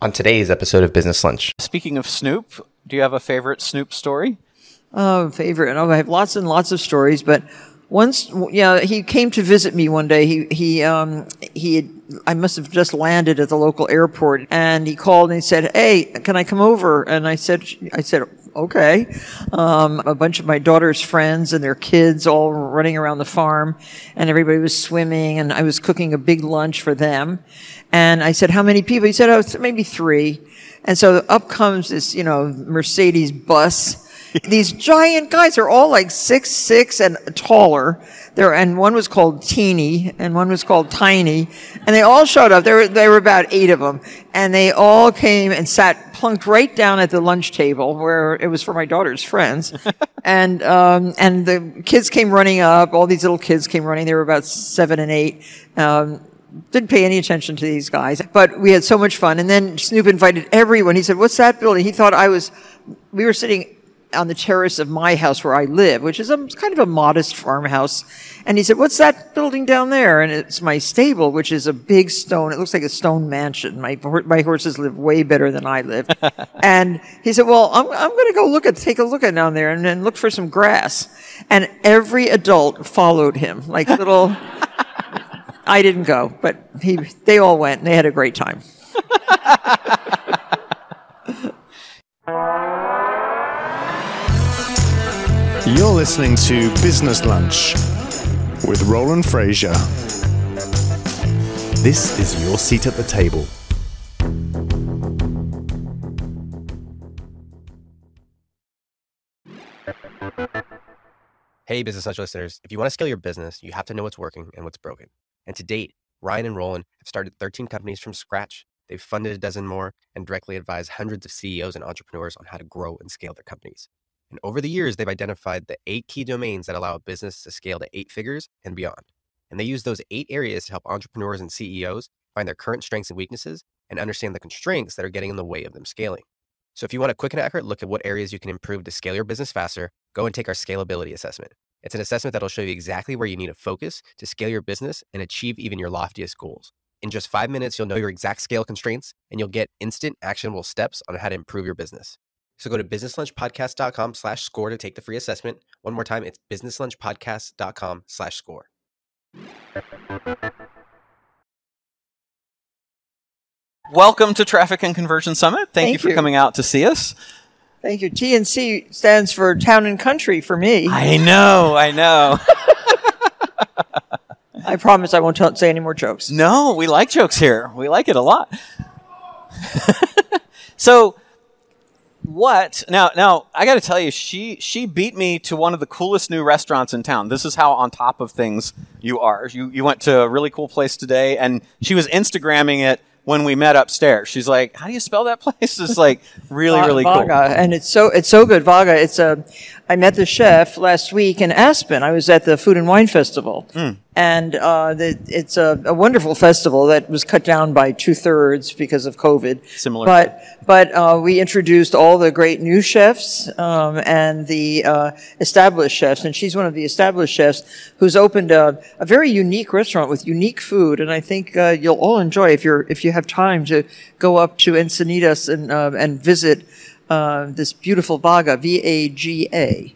on today's episode of Business Lunch. Speaking of Snoop, do you have a favorite Snoop story? Oh, favorite. Oh, I have lots and lots of stories, but once, yeah, he came to visit me one day. He, he, um, he, had, I must have just landed at the local airport and he called and he said, Hey, can I come over? And I said, I said, okay. Um, a bunch of my daughter's friends and their kids all running around the farm and everybody was swimming and I was cooking a big lunch for them. And I said, how many people? He said, oh, maybe three. And so up comes this, you know, Mercedes bus. These giant guys are all like six, six and taller. There, and one was called Teeny and one was called Tiny. And they all showed up. There were, there were about eight of them. And they all came and sat plunked right down at the lunch table where it was for my daughter's friends. and, um, and the kids came running up. All these little kids came running. They were about seven and eight. Um, didn't pay any attention to these guys, but we had so much fun. And then Snoop invited everyone. He said, what's that building? He thought I was, we were sitting on the terrace of my house where I live, which is a kind of a modest farmhouse. And he said, what's that building down there? And it's my stable, which is a big stone. It looks like a stone mansion. My, my horses live way better than I live. and he said, well, I'm, I'm going to go look at, take a look at down there and then look for some grass. And every adult followed him, like little, I didn't go, but he, they all went and they had a great time. You're listening to Business Lunch with Roland Frasier. This is your seat at the table. Hey, Business Lunch listeners. If you want to scale your business, you have to know what's working and what's broken. And to date, Ryan and Roland have started 13 companies from scratch. They've funded a dozen more and directly advised hundreds of CEOs and entrepreneurs on how to grow and scale their companies. And over the years, they've identified the eight key domains that allow a business to scale to eight figures and beyond. And they use those eight areas to help entrepreneurs and CEOs find their current strengths and weaknesses and understand the constraints that are getting in the way of them scaling. So if you want a quick and accurate look at what areas you can improve to scale your business faster, go and take our scalability assessment. It's an assessment that'll show you exactly where you need to focus to scale your business and achieve even your loftiest goals. In just five minutes, you'll know your exact scale constraints and you'll get instant actionable steps on how to improve your business. So go to businesslunchpodcast.com slash score to take the free assessment. One more time, it's businesslunchpodcast.com slash score. Welcome to Traffic and Conversion Summit. Thank, Thank you for you. coming out to see us. Thank you. TNC stands for Town and Country for me. I know, I know. I promise I won't tell, say any more jokes. no, we like jokes here. We like it a lot. so what now now I got to tell you she she beat me to one of the coolest new restaurants in town. This is how on top of things you are. You you went to a really cool place today and she was instagramming it when we met upstairs. She's like, "How do you spell that place?" It's like really really cool. And it's so it's so good. Vaga. It's a. I met the chef last week in Aspen. I was at the Food and Wine Festival, Hmm. and uh, the, it's a, a wonderful festival that was cut down by two thirds because of COVID. Similar. but but uh, we introduced all the great new chefs um, and the uh, established chefs, and she's one of the established chefs who's opened a, a very unique restaurant with unique food, and I think uh, you'll all enjoy if you're if you have time to go up to Encinitas and uh, and visit uh, this beautiful Vaga, V A G A.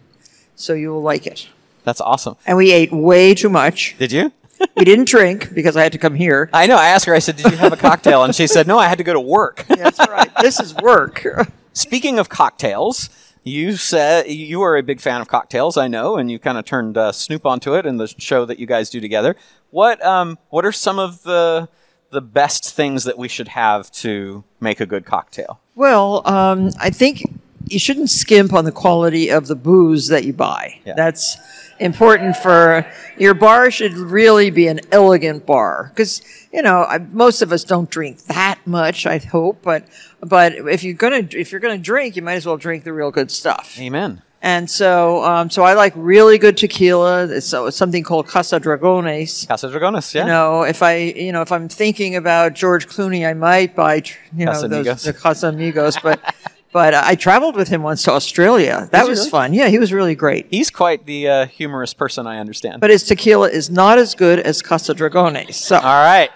So you'll like it. That's awesome. And we ate way too much. Did you? We didn't drink because I had to come here. I know. I asked her. I said, "Did you have a cocktail?" And she said, "No, I had to go to work." That's right. This is work. Speaking of cocktails, you said you are a big fan of cocktails. I know, and you kind of turned uh, Snoop onto it in the show that you guys do together. What um, What are some of the the best things that we should have to make a good cocktail? Well, um, I think you shouldn't skimp on the quality of the booze that you buy. Yeah. That's important for your bar should really be an elegant bar because you know I, most of us don't drink that much. I hope, but but if you're gonna if you're gonna drink, you might as well drink the real good stuff. Amen. And so, um, so I like really good tequila. It's, so something called Casa Dragones. Casa Dragones, yeah. You know, if I, you know, if I'm thinking about George Clooney, I might buy, you know, those, the Casamigos. But, but I traveled with him once to Australia. That was really? fun. Yeah, he was really great. He's quite the uh, humorous person, I understand. But his tequila is not as good as Casa Dragones. So, All right.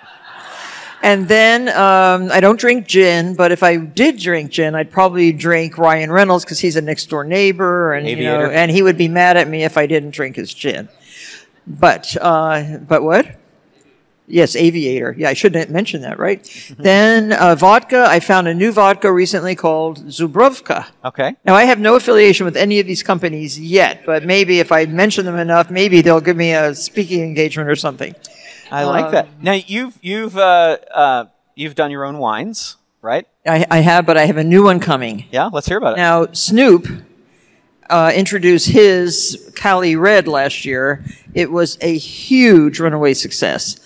And then um, I don't drink gin, but if I did drink gin, I'd probably drink Ryan Reynolds because he's a next door neighbor, and you know, and he would be mad at me if I didn't drink his gin. But uh, but what? Yes, Aviator. Yeah, I shouldn't mention that, right? then uh, vodka. I found a new vodka recently called Zubrovka. Okay. Now, I have no affiliation with any of these companies yet, but maybe if I mention them enough, maybe they'll give me a speaking engagement or something. I like that. Now you've you've uh, uh, you've done your own wines, right? I, I have, but I have a new one coming. Yeah. Let's hear about it. Now, Snoop uh, introduced his Cali Red last year. It was a huge runaway success.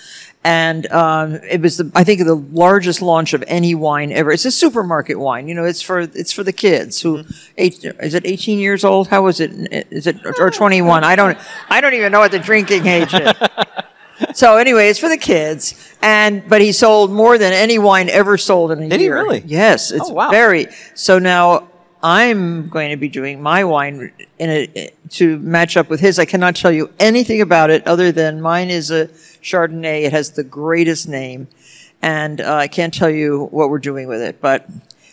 And um, it was, the, I think, the largest launch of any wine ever. It's a supermarket wine. You know, it's for it's for the kids who eight, is it 18 years old? How is it? Is it or 21? I don't I don't even know what the drinking age is. So anyway, it's for the kids, and but he sold more than any wine ever sold in a Did he really? Yes, it's Oh, wow. very. So now I'm going to be doing my wine in a to match up with his. I cannot tell you anything about it other than mine is a Chardonnay. It has the greatest name, and uh, I can't tell you what we're doing with it, but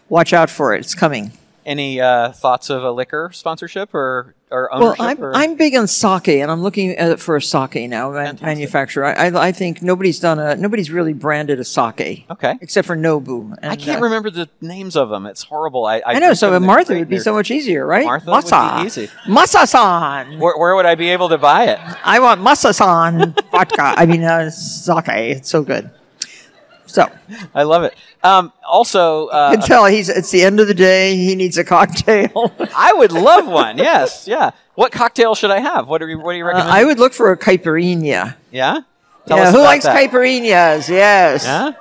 watch out for it. It's coming. Any uh, thoughts of a liquor sponsorship or or Well. I'm, or? I'm big on sake, and I'm looking at, for a sake now, man, manufacturer. I, I, I think nobody's done a nobody's really branded a sake. Okay. Except for Nobu. I can't uh, remember the names of them. It's horrible. I, I, I know. So Martha would be so much easier, right? Martha would be Masa. easy. Masa-san. Where, where would I be able to buy it? I want masa-san vodka. I mean, uh, sake. It's so good. So I love it. Um, also, you uh, can tell he's. It's the end of the day. He needs a cocktail. I would love one. Yes, yeah. What cocktail should I have? What do you What do you Uh, recommend? I would look for a caipirinha. yeah. Tell yeah, us who likes that. caipirinhas? Yes. Yeah.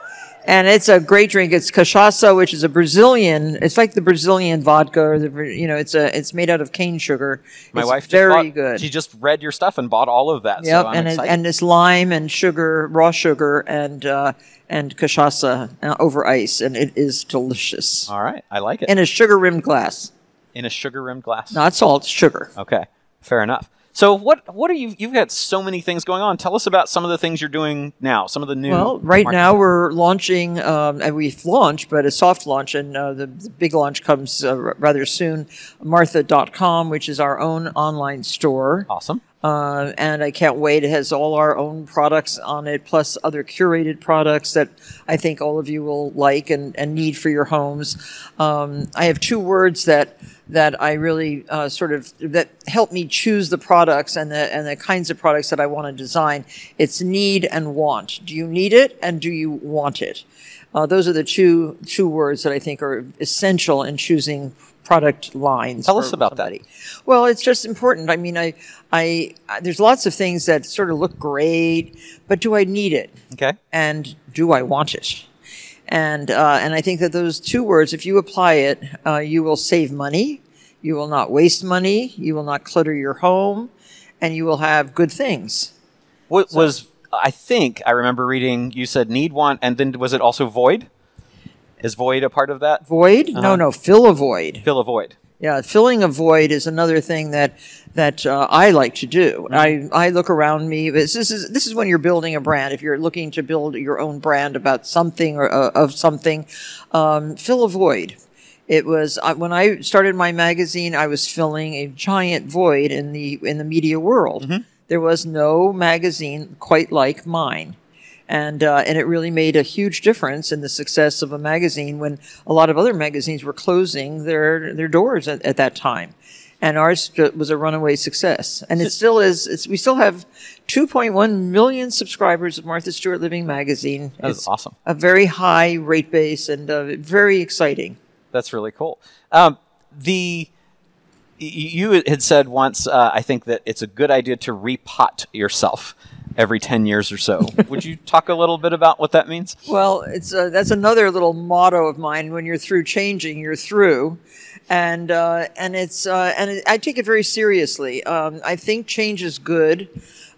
And it's a great drink. It's cachaça, which is a Brazilian. It's like the Brazilian vodka, or the you know, it's a it's made out of cane sugar. My it's wife very bought- good. She just read your stuff and bought all of that. Yep, so I'm and it, and it's lime and sugar, raw sugar, and uh, and cachaça uh, over ice, and it is delicious. all right, I like it. In a sugar rimmed glass, In a sugar rimmed glass. not salt, sugar. Okay, fair enough. So what what are you? You've got so many things going on. Tell us about some of the things you're doing now. Some of the new. Well, right market- now we're launching, um, and we've launched, but a soft launch, and uh, the, the big launch comes uh, r- rather soon. Martha.com, which is our own online store. Awesome. Uh, and I can't wait. It has all our own products on it, plus other curated products that I think all of you will like and, and need for your homes. Um, I have two words that that I really uh, sort of that help me choose the products and the and the kinds of products that I want to design. It's need and want. Do you need it and do you want it? Uh, those are the two two words that I think are essential in choosing product lines. Tell us about that. Well, it's just important. I mean, I, I, I, there's lots of things that sort of look great, but do I need it? Okay. And do I want it? And, uh, and I think that those two words, if you apply it, uh, you will save money. You will not waste money. You will not clutter your home and you will have good things. What was I think I remember reading? You said need want, and then was it also void? Is void a part of that? Void? Uh-huh. No, no, fill a void. Fill a void. Yeah, filling a void is another thing that that uh, I like to do. I, I look around me. This is this is when you're building a brand. If you're looking to build your own brand about something or uh, of something, um, fill a void. It was uh, when I started my magazine. I was filling a giant void in the in the media world. There was no magazine quite like mine and uh, and it really made a huge difference in the success of a magazine when a lot of other magazines were closing their their doors at, at that time, and ours was a runaway success, and it still is. It's, we still have 2.1 million subscribers of Martha Stewart Living magazine. That is It's awesome. A very high rate base and uh, very exciting. That's really cool. Um, the you had said once, uh, I think that it's a good idea to repot yourself every ten years or so. Would you talk a little bit about what that means? Well, it's uh, that's another little motto of mine. When you're through changing, you're through, and uh, and it's uh, and it, I take it very seriously. Um, I think change is good.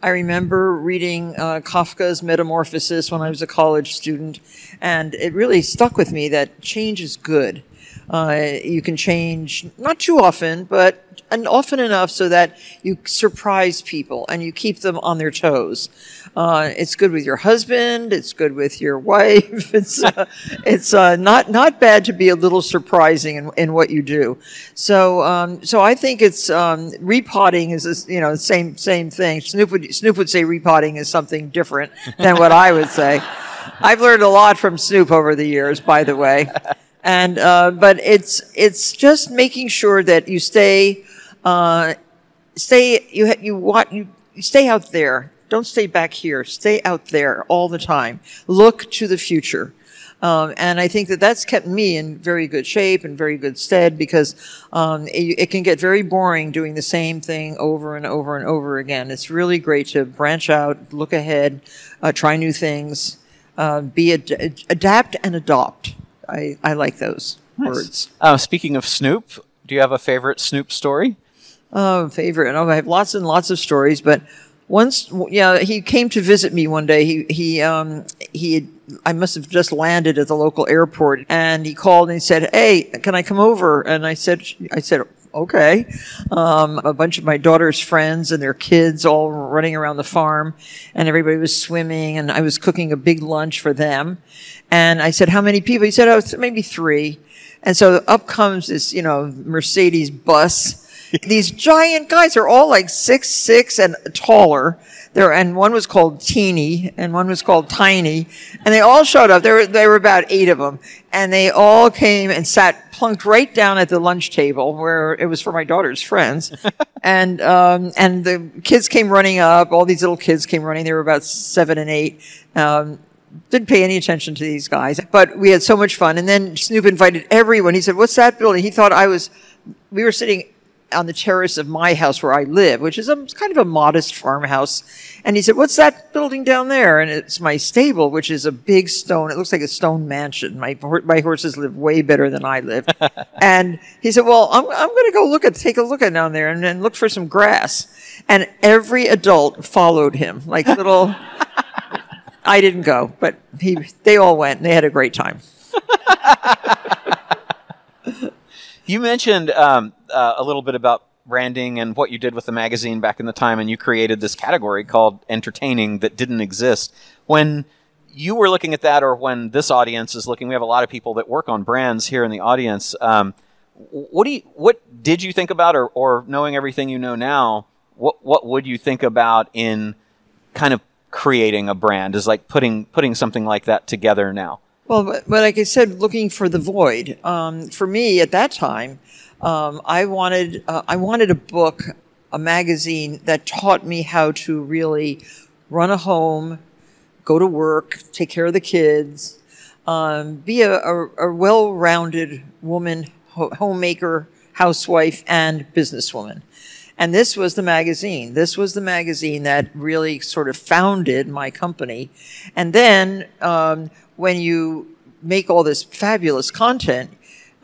I remember reading uh, Kafka's Metamorphosis when I was a college student, and it really stuck with me that change is good. Uh, you can change not too often, but and often enough so that you surprise people and you keep them on their toes. Uh, it's good with your husband. It's good with your wife. It's uh, it's uh, not not bad to be a little surprising in, in what you do. So um, so I think it's um, repotting is you know same same thing. Snoop would Snoop would say repotting is something different than what I would say. I've learned a lot from Snoop over the years, by the way. And uh, but it's it's just making sure that you stay uh, stay you you want you, you stay out there. Don't stay back here. Stay out there all the time. Look to the future. Um, and I think that that's kept me in very good shape and very good stead because um, it, it, can get very boring doing the same thing over and over and over again. It's really great to branch out, look ahead, uh, try new things, uh, be ad- adapt and adopt. I, I like those nice. words. Uh, speaking of Snoop, do you have a favorite Snoop story? Oh, favorite. Oh, I have lots and lots of stories, but once, yeah, he came to visit me one day. He, he, um, he had, I must have just landed at the local airport and he called and he said, Hey, can I come over? And I said, I said, okay. Um, a bunch of my daughter's friends and their kids all running around the farm and everybody was swimming and I was cooking a big lunch for them. And I said, how many people? He said, oh, maybe three. And so up comes this, you know, Mercedes bus. These giant guys are all like six, six and taller. There, and one was called Teeny, and one was called Tiny, and they all showed up. There were, there were about eight of them, and they all came and sat plunked right down at the lunch table where it was for my daughter's friends, and um, and the kids came running up. All these little kids came running. They were about seven and eight. Um, didn't pay any attention to these guys, but we had so much fun. And then Snoop invited everyone. He said, "What's that building?" He thought I was. We were sitting on the terrace of my house where I live, which is a kind of a modest farmhouse. And he said, "What's that building down there?" And it's my stable, which is a big stone. It looks like a stone mansion. My my horses live way better than I live. and he said, "Well, I'm I'm going to go look at take a look at down there and, and look for some grass." And every adult followed him, like little. I didn't go, but he, they all went and they had a great time. you mentioned um, uh, a little bit about branding and what you did with the magazine back in the time, and you created this category called entertaining that didn't exist. When you were looking at that, or when this audience is looking, we have a lot of people that work on brands here in the audience. Um, what do you, what did you think about, or, or knowing everything you know now, what what would you think about in kind of creating a brand is like putting putting something like that together now well but, but like i said looking for the void um, for me at that time um, i wanted uh, i wanted a book a magazine that taught me how to really run a home go to work take care of the kids um, be a, a, a well-rounded woman ho- homemaker housewife and businesswoman and this was the magazine. This was the magazine that really sort of founded my company. And then um, when you make all this fabulous content,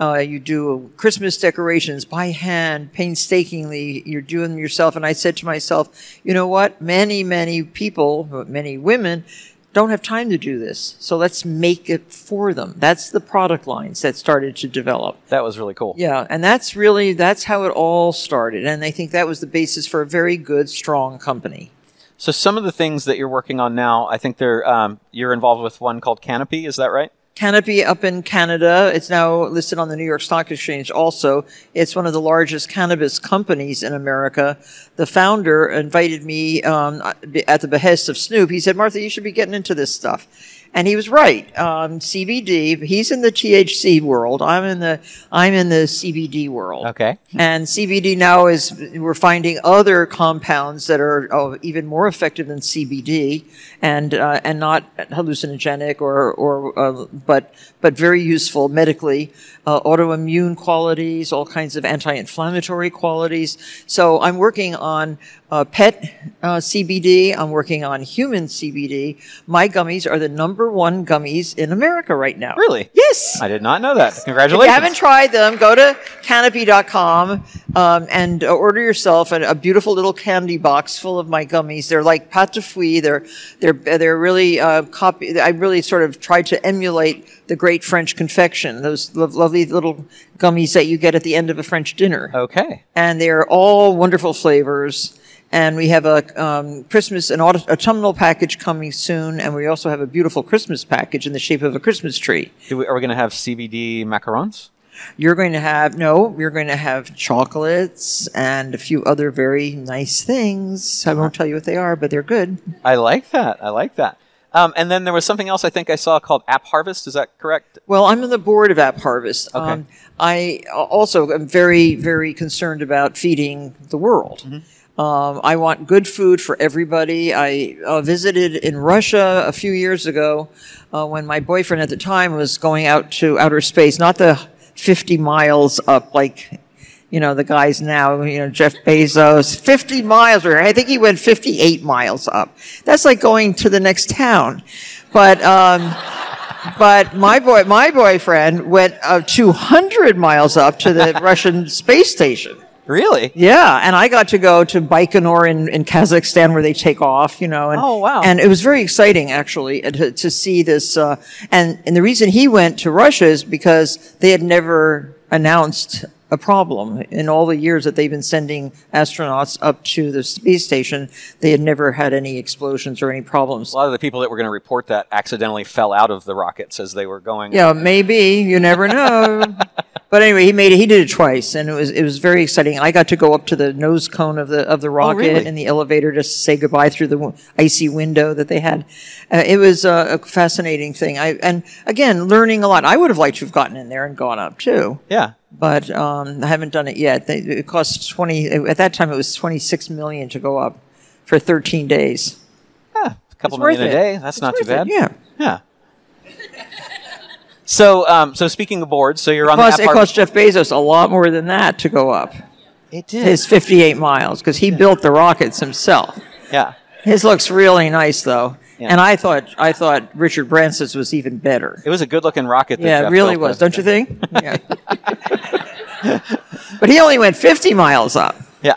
uh, you do Christmas decorations by hand, painstakingly. You're doing them yourself. And I said to myself, you know what? Many, many people, many women don't have time to do this. So let's make it for them. That's the product lines that started to develop. That was really cool. Yeah. And that's really, that's how it all started. And I think that was the basis for a very good, strong company. So some of the things that you're working on now, I think they're, um, you're involved with one called Canopy. Is that right? Canopy up in Canada. It's now listed on the New York Stock Exchange also. It's one of the largest cannabis companies in America. The founder invited me um, at the behest of Snoop. He said, Martha, you should be getting into this stuff. And he was right. Um, CBD. He's in the THC world. I'm in the I'm in the CBD world. Okay. And CBD now is we're finding other compounds that are oh, even more effective than CBD, and uh, and not hallucinogenic or or uh, but but very useful medically. Uh, autoimmune qualities, all kinds of anti-inflammatory qualities. So I'm working on uh, pet uh, CBD. I'm working on human CBD. My gummies are the number one gummies in America right now. Really? Yes. I did not know that. Congratulations. If you haven't tried them, go to canopy.com um, and order yourself a, a beautiful little candy box full of my gummies. They're like pâte de fruits. They're they're they're really uh, copy. I really sort of tried to emulate the great French confection. Those lo- lovely little gummies that you get at the end of a French dinner okay. and they're all wonderful flavors. And we have a um, Christmas, an autumn, autumnal package coming soon, and we also have a beautiful Christmas package in the shape of a Christmas tree. Do we, are we going to have CBD macarons? You're going to have no, you're going to have chocolates and a few other very nice things. I won't tell you what they are, but they're good. I like that. I like that. Um, and then there was something else I think I saw called App Harvest. Is that correct? Well, I'm on the board of App Harvest. Okay. Um, I also am very, very concerned about feeding the world. Um, I want good food for everybody. I uh, visited in Russia a few years ago uh, when my boyfriend at the time was going out to outer space, not the 50 miles up like you know, the guys now, you know, Jeff Bezos, 50 miles, or I think he went 58 miles up. That's like going to the next town. But, um, but my boy, my boyfriend went uh, 200 miles up to the Russian space station. Really? Yeah, and I got to go to Baikonur in, in Kazakhstan where they take off, you know. And, Oh, wow. And it was very exciting, actually, uh, to, to see this. Uh, and, and the reason he went to Russia is because they had never announced a problem. In all the years that they've been sending astronauts up to the space station, they had never had any explosions or any problems. A lot of the people that were going to report that accidentally fell out of the rockets as they were going. Yeah, maybe. You never know. but anyway, he made it. He did it twice, and it was it was very exciting. I got to go up to the nose cone of the of the rocket really? in the elevator just to say goodbye through the w- icy window that they had. Uh, it was uh, a fascinating thing. I and again learning a lot. I would have liked to have gotten in there and gone up too. Yeah. But um, I haven't done it yet. They, it cost twenty at that time. It was twenty six million to go up for thirteen days. Yeah. A couple It's million a day. That's It's not too bad. it, Yeah. Yeah. So, um, so speaking of boards, so you're on Plus, the it cost Jeff Bezos a lot more than that to go up. It did. His 58 miles because he built the rockets himself. yeah. His looks really nice though, Yeah. and I thought I thought Richard Branson's was even better. It was a good-looking rocket. That Yeah, Jeff it really was, don't you think? Yeah. but he only went 50 miles up. Yeah.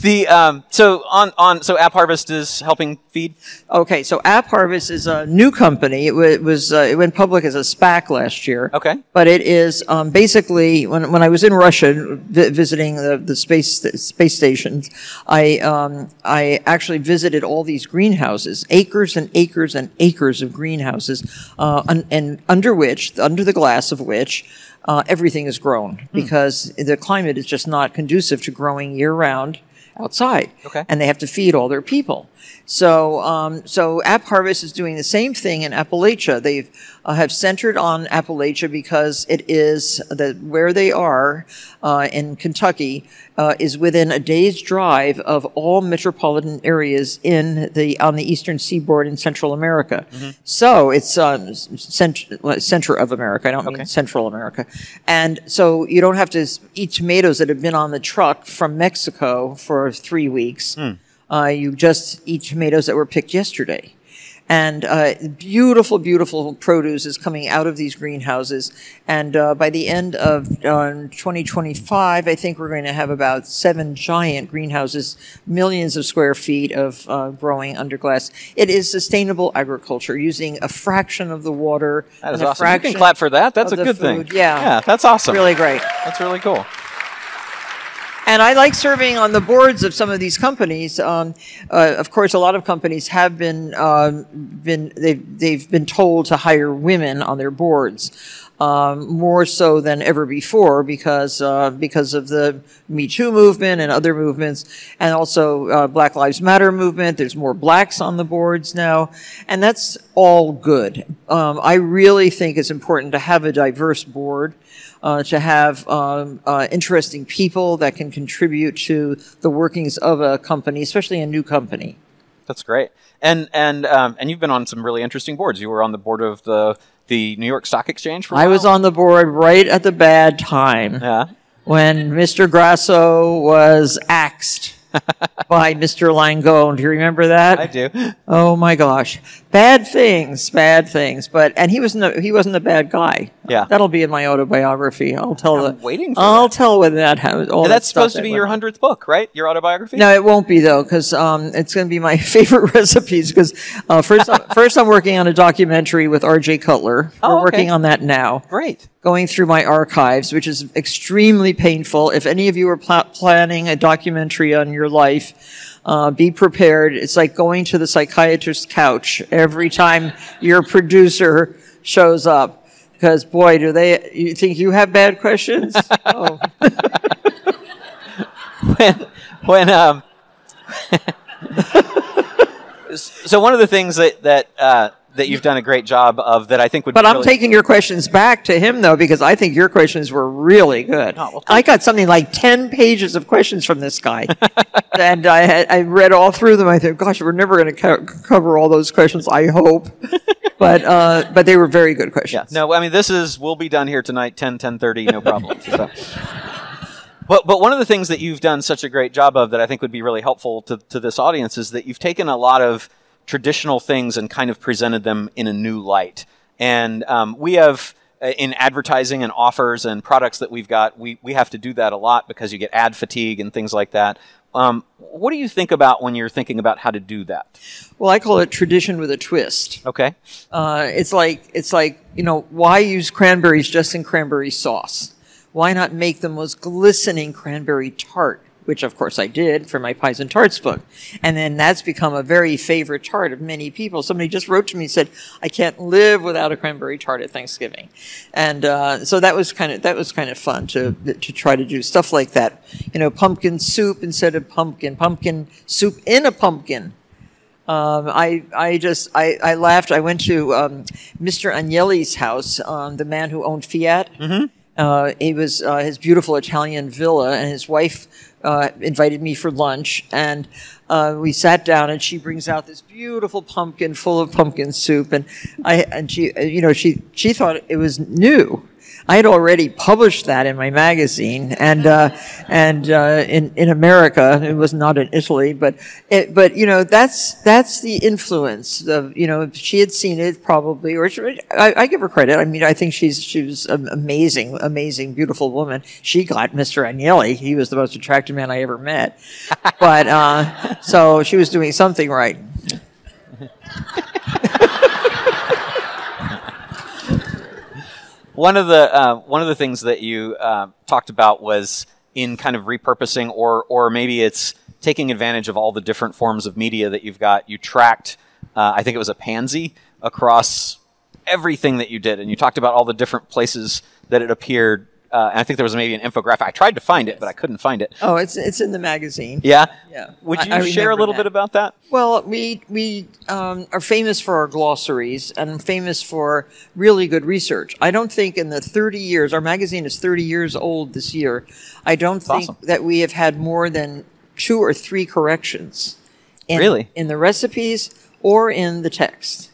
The um, so on on so App Harvest is helping feed. Okay, so App Harvest is a new company. It wa- was uh, it went public as a SPAC last year. Okay. but it is um, basically when when I was in Russia vi- visiting the, the space space stations, I um, I actually visited all these greenhouses, acres and acres and acres of greenhouses, uh, un- and under which under the glass of which. Uh, everything is grown because the climate is just not conducive to growing year round outside. Okay. And they have to feed all their people. So, um, so App Harvest is doing the same thing in Appalachia. They uh, have centered on Appalachia because it is the where they are uh, in Kentucky uh, is within a day's drive of all metropolitan areas in the on the eastern seaboard in Central America. So it's um, cent- center of America. I don't Okay. mean Central America, and so you don't have to eat tomatoes that have been on the truck from Mexico for three weeks. Uh, you just eat tomatoes that were picked yesterday. And uh, beautiful, beautiful produce is coming out of these greenhouses. And uh, by the end of uh, 2025, I think we're going to have about seven giant greenhouses, millions of square feet of uh, growing under glass. It is sustainable agriculture using a fraction of the water. That is awesome. You can clap for that. That's a good thing. Yeah. Yeah, that's awesome. Really great. That's really cool. And I like serving on the boards of some of these companies. Um, uh, of course, a lot of companies have been um, been they've they've been told to hire women on their boards. Um, more so than ever before because uh, because of the Me Too movement and other movements, and also uh, Black Lives Matter movement. There's more blacks on the boards now, and that's all good. Um, I really think it's important to have a diverse board uh, to have um, uh, interesting people that can contribute to the workings of a company, especially a new company. That's great. And and um, and you've been on some really interesting boards. You were on the board of the the New York Stock Exchange for. a I was on the board right at the bad time Yeah. when Mr. Grasso was axed by Mr. Langone. Do you remember that? I do. Oh my gosh, bad things, bad things. But and he wasn't a, he wasn't a bad guy. Yeah. that'll be in my autobiography. I'll tell I'm the waiting for I'll tell when that happens. all And that that's supposed to be your hundredth book, right? Your autobiography. No, it won't be though, because um, it's going to be my favorite recipes. Because uh, first, first I'm working on a documentary with R.J. Cutler. Oh, We're okay. working on that now. Great. Going through my archives, which is extremely painful. If any of you are pla- planning a documentary on your life, uh, be prepared. It's like going to the psychiatrist's couch every time your producer shows up. Because boy, do they! You think you have bad questions? oh. when when um so one of the things that that uh, that you've done a great job of that I think would be. But I'm really- taking your questions back to him though, because I think your questions were really good. Oh, well, I got something like ten pages of questions from this guy, and I had, I read all through them. I thought, gosh, we're never going to co- cover all those questions. I hope, but uh, but they were very good yeah questions. no I mean this is we'll be done here tonight 10 10:30 no problem so. But, but one of the things that you've done such a great job of that I think would be really helpful to, to this audience is that you've taken a lot of traditional things and kind of presented them in a new light. And um, we have, uh, in advertising and offers and products that we've got, we, we have to do that a lot because you get ad fatigue and things like that. Um, what do you think about when you're thinking about how to do that? Well, I call it tradition with a twist. Okay. Uh, it's like it's like you know why use cranberries just in cranberry sauce? Why not make the most glistening cranberry tart? Which of course I did for my pies and tarts book, and then that's become a very favorite tart of many people. Somebody just wrote to me and said, "I can't live without a cranberry tart at Thanksgiving," and uh, so that was kind of that was kind of fun to to try to do stuff like that. You know, pumpkin soup instead of pumpkin, pumpkin soup in a pumpkin. Um, I, I just I, I laughed. I went to um, Mr. Agnelli's house, um, the man who owned Fiat. Mm-hmm. Uh, he was uh, his beautiful Italian villa, and his wife uh, invited me for lunch. And uh, we sat down, and she brings out this beautiful pumpkin full of pumpkin soup, and I and she you know she she thought it was new. I had already published that in my magazine, and uh, and uh, in in America, it was not in Italy, but it, but you know that's that's the influence of you know she had seen it probably, or she, I, I give her credit. I mean, I think she's she was an amazing, amazing, beautiful woman. She got Mr. Agnelli; he was the most attractive man I ever met. But uh, so she was doing something right. One of the uh, one of the things that you uh, talked about was in kind of repurposing, or or maybe it's taking advantage of all the different forms of media that you've got. You tracked, uh, I think it was a pansy across everything that you did, and you talked about all the different places that it appeared. Uh, and I think there was maybe an infographic. I tried to find it, but I couldn't find it. Oh, it's it's in the magazine. Yeah. Yeah. Would you I share a little that. bit about that? Well, we we um, are famous for our glossaries and famous for really good research. I don't think in the 30 years our magazine is 30 years old this year. I don't think awesome. that we have had more than two or three corrections. In, Really? in the recipes or in the text.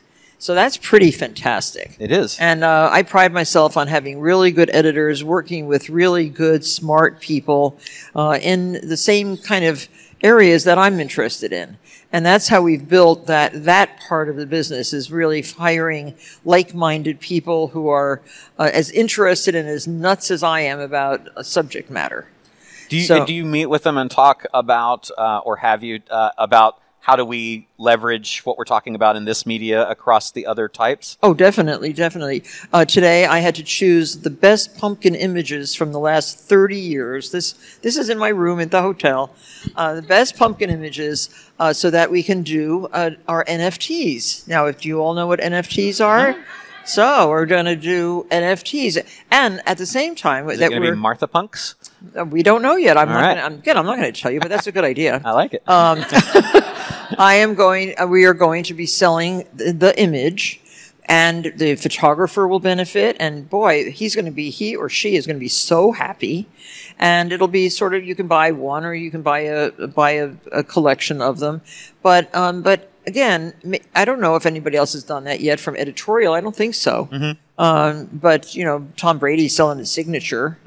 So that's pretty fantastic. It is. And uh, I pride myself on having really good editors, working with really good, smart people uh, in the same kind of areas that I'm interested in. And that's how we've built that. That part of the business is really hiring like-minded people who are uh, as interested and as nuts as I am about a subject matter. Do you So- do you meet with them and talk about, uh, or have you uh, about how do we leverage what we're talking about in this media across the other types? Oh, definitely, definitely. Uh, today, I had to choose the best pumpkin images from the last 30 years. This this is in my room at the hotel. Uh, the best pumpkin images, uh, so that we can do uh, our NFTs. Now, if you all know what NFTs are, so we're going to do NFTs, and at the same time Is that we're be Martha Punks? uh, we don't know yet. I'm All not. right. Gonna, I'm, again, I'm not going to tell you, but that's a good idea. I like it. Um, I am going. Uh, we are going to be selling the, the image, and the photographer will benefit. And boy, he's going to be he or she is going to be so happy. And it'll be sort of you can buy one or you can buy a buy a, a collection of them. But um, but again, I don't know if anybody else has done that yet from editorial. I don't think so. Um, but you know, Tom Brady's selling his signature.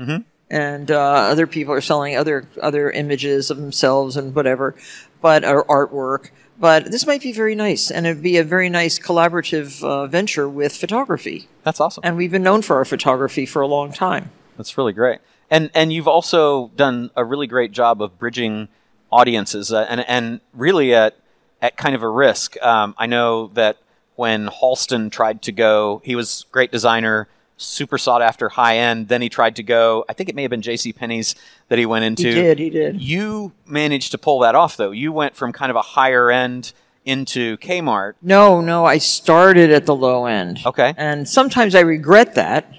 and uh, other people are selling other other images of themselves and whatever, but or artwork. But this might be very nice, and it'd be a very nice collaborative uh, venture with photography. That's awesome. And we've been known for our photography for a long time. That's really great. And and you've also done a really great job of bridging audiences, uh, and and really at at kind of a risk. Um, I know that when Halston tried to go, he was great designer, super sought after, high end. Then he tried to go. I think it may have been J.C. Penney's that he went into. He did. He did. You managed to pull that off, though. You went from kind of a higher end into Kmart. No, no, I started at the low end. Okay. And sometimes I regret that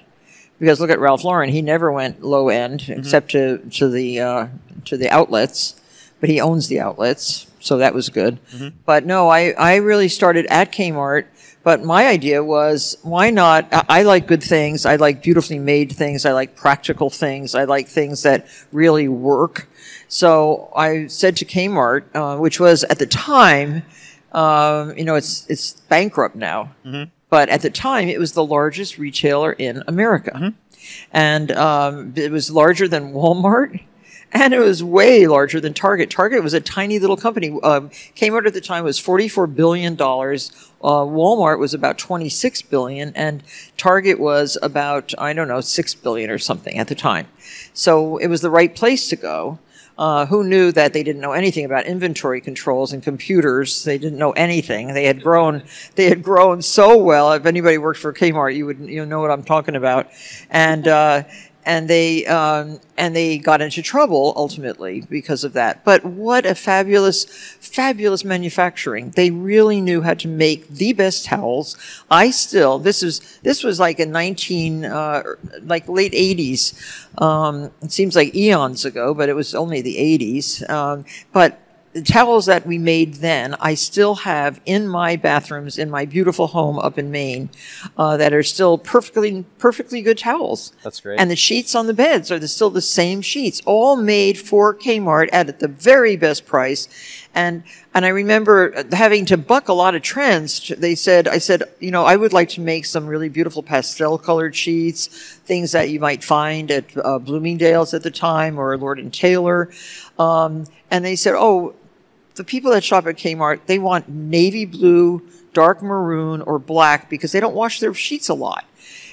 because look at Ralph Lauren; he never went low end Mm-hmm. except to to the uh, to the outlets, but he owns the outlets, so that was good. Mm-hmm. But no, I I really started at Kmart. But my idea was, why not? I, like good things. I like beautifully made things. I like practical things. I like things that really work. So I said to Kmart, uh, which was at the time, um, you know, it's it's bankrupt now, but at the time it was the largest retailer in America, and um, it was larger than Walmart. And it was way larger than Target. Target was a tiny little company. Um, Kmart at the time was forty-four billion dollars. Uh, Walmart was about twenty-six billion, and Target was about I don't know six billion or something at the time. So it was the right place to go. Uh, who knew that they didn't know anything about inventory controls and computers? They didn't know anything. They had grown. They had grown so well. If anybody worked for Kmart, you would you know what I'm talking about. And uh, and they um, and they got into trouble ultimately because of that. But what a fabulous, fabulous manufacturing! They really knew how to make the best towels. I still this is this was like a nineteen uh, like late eighties. Um, it seems like eons ago, but it was only the eighties. Um, but the towels that we made then, I still have in my bathrooms in my beautiful home up in Maine, uh, that are still perfectly perfectly good towels. That's great. And the sheets on the beds are the, still the same sheets, all made for Kmart at the very best price. And and I remember having to buck a lot of trends. They said, I said, you know, I would like to make some really beautiful pastel colored sheets, things that you might find at uh, Bloomingdale's at the time or Lord and Taylor. Um, and they said, oh, the people that shop at Kmart, they want navy blue, dark maroon, or black because they don't wash their sheets a lot.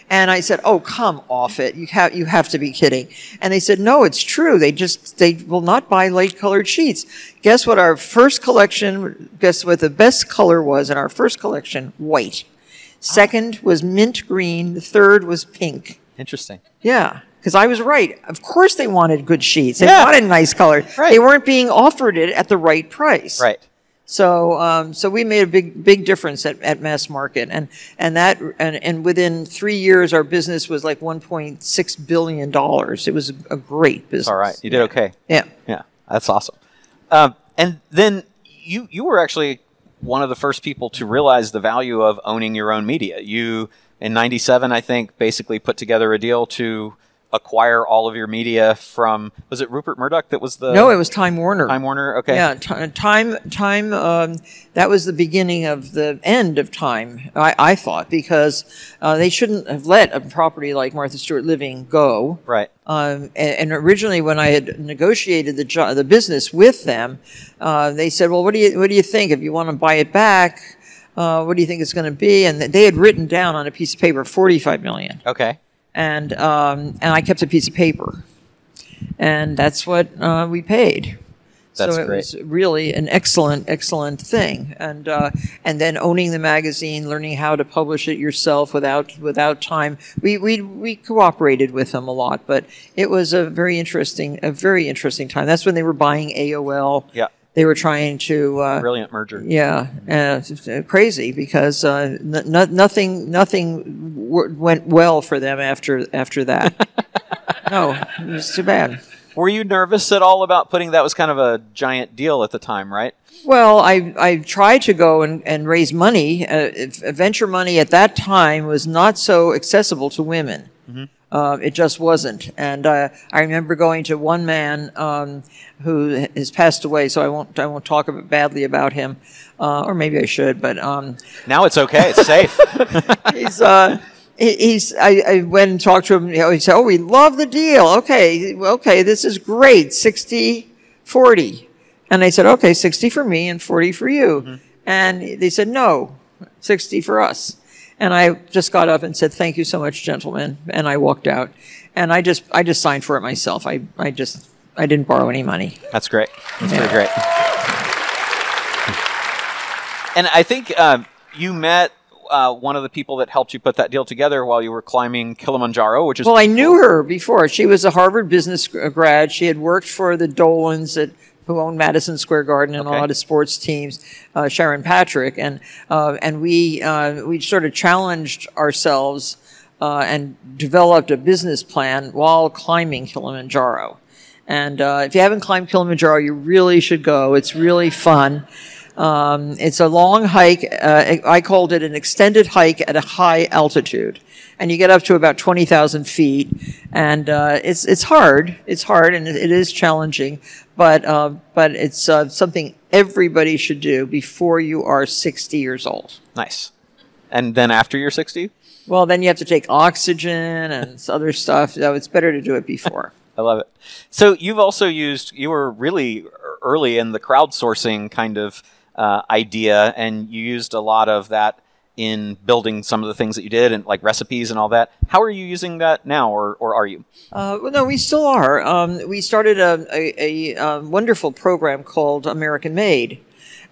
And I said, "Oh, come off it! You have you have to be kidding!" And they said, "No, it's true. They just they will not buy light colored sheets." Guess what? Our first collection. Guess what the best color was in our first collection? White. Second was mint green. The third was pink. Interesting. Yeah, because I was right. Of course, they wanted good sheets. They Yeah. wanted nice color. Right. They weren't being offered it at the right price. Right. So, um, so we made a big, big difference at, at mass market, and and that, and, and within three years, our business was like 1.6 billion dollars. It was a great business. All right. You did okay. Yeah. Yeah, that's awesome. Um, and then you you were actually one of the first people to realize the value of owning your own media. You in '97, I think, basically put together a deal to acquire all of your media from was it Rupert Murdoch that was the No, it was Time Warner. Time Warner? Okay, Yeah, ti- time, time. Um, that was the beginning of the end of time. I, I thought because uh, they shouldn't have let a property like Martha Stewart Living go. right. Um, and, and originally, when I had negotiated the jo- the business with them, uh, they said, "Well, what do you what do you think if you want to buy it back? Uh, what do you think it's going to be?" And they had written down on a piece of paper forty five million, Okay, and um, and I kept a piece of paper, and that's what uh, we paid. That's so it great. was really an excellent, excellent thing, and uh, and then owning the magazine, learning how to publish it yourself without without time. We we we cooperated with them a lot, but it was a very interesting, a very interesting time. That's when they were buying AOL. Yeah. They were trying to uh, brilliant merger. yeah, uh, uh, crazy because uh, no- nothing nothing w- went well for them after after that. no, it was too bad. Were you nervous at all about putting that was kind of a giant deal at the time, right? Well, I I tried to go and, and raise money. Uh, if- venture money at that time was not so accessible to women. Uh, it just wasn't. And uh, I remember going to one man um, who has passed away, so I won't I won't talk about, badly about him, uh, or maybe I should. But um, Now it's okay. It's safe. he's uh, he- he's I, I went and talked to him you know, he said oh we love the deal okay okay this is great 60 40 and I said okay 60 for me and 40 for you and they said no 60 for us and I just got up and said thank you so much gentlemen and I walked out and I just I just signed for it myself I I just I didn't borrow any money That's great. That's Yeah. really great. And I think um, you met uh, one of the people that helped you put that deal together while you were climbing Kilimanjaro, which is Well, I knew her before. She was a Harvard business grad. She had worked for the Dolans at who owned Madison Square Garden and Okay. a lot of sports teams, uh, Sharon Patrick, and uh, and we uh, we sort of challenged ourselves uh, and developed a business plan while climbing Kilimanjaro. And uh, if you haven't climbed Kilimanjaro, you really should go. It's really fun. Um, it's a long hike. Uh, I called it an extended hike at a high altitude, and you get up to about twenty thousand feet, and uh, it's it's hard. It's hard, and it it is challenging, but uh, but it's uh, something everybody should do before you are sixty years old. nice. And then after you're 60, Well, then you have to take oxygen and other stuff. So it's better to do it before. I love it. So you've also used, you were really early in the crowdsourcing kind of uh, idea, and you used a lot of that in building some of the things that you did and like recipes and all that. How are you using that now, or, or are you? Uh, well, no, we still are. Um, we started a, a, a, wonderful program called American Made,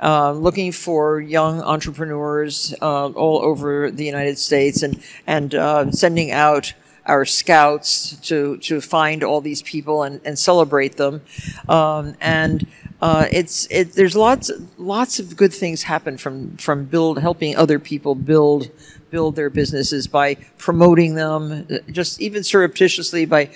uh, looking for young entrepreneurs uh, all over the United States and and uh, sending out our scouts to to find all these people and, and celebrate them. Um, and uh, it's it, there's lots lots of good things happen from from build helping other people build build their businesses by promoting them, uh, just even surreptitiously by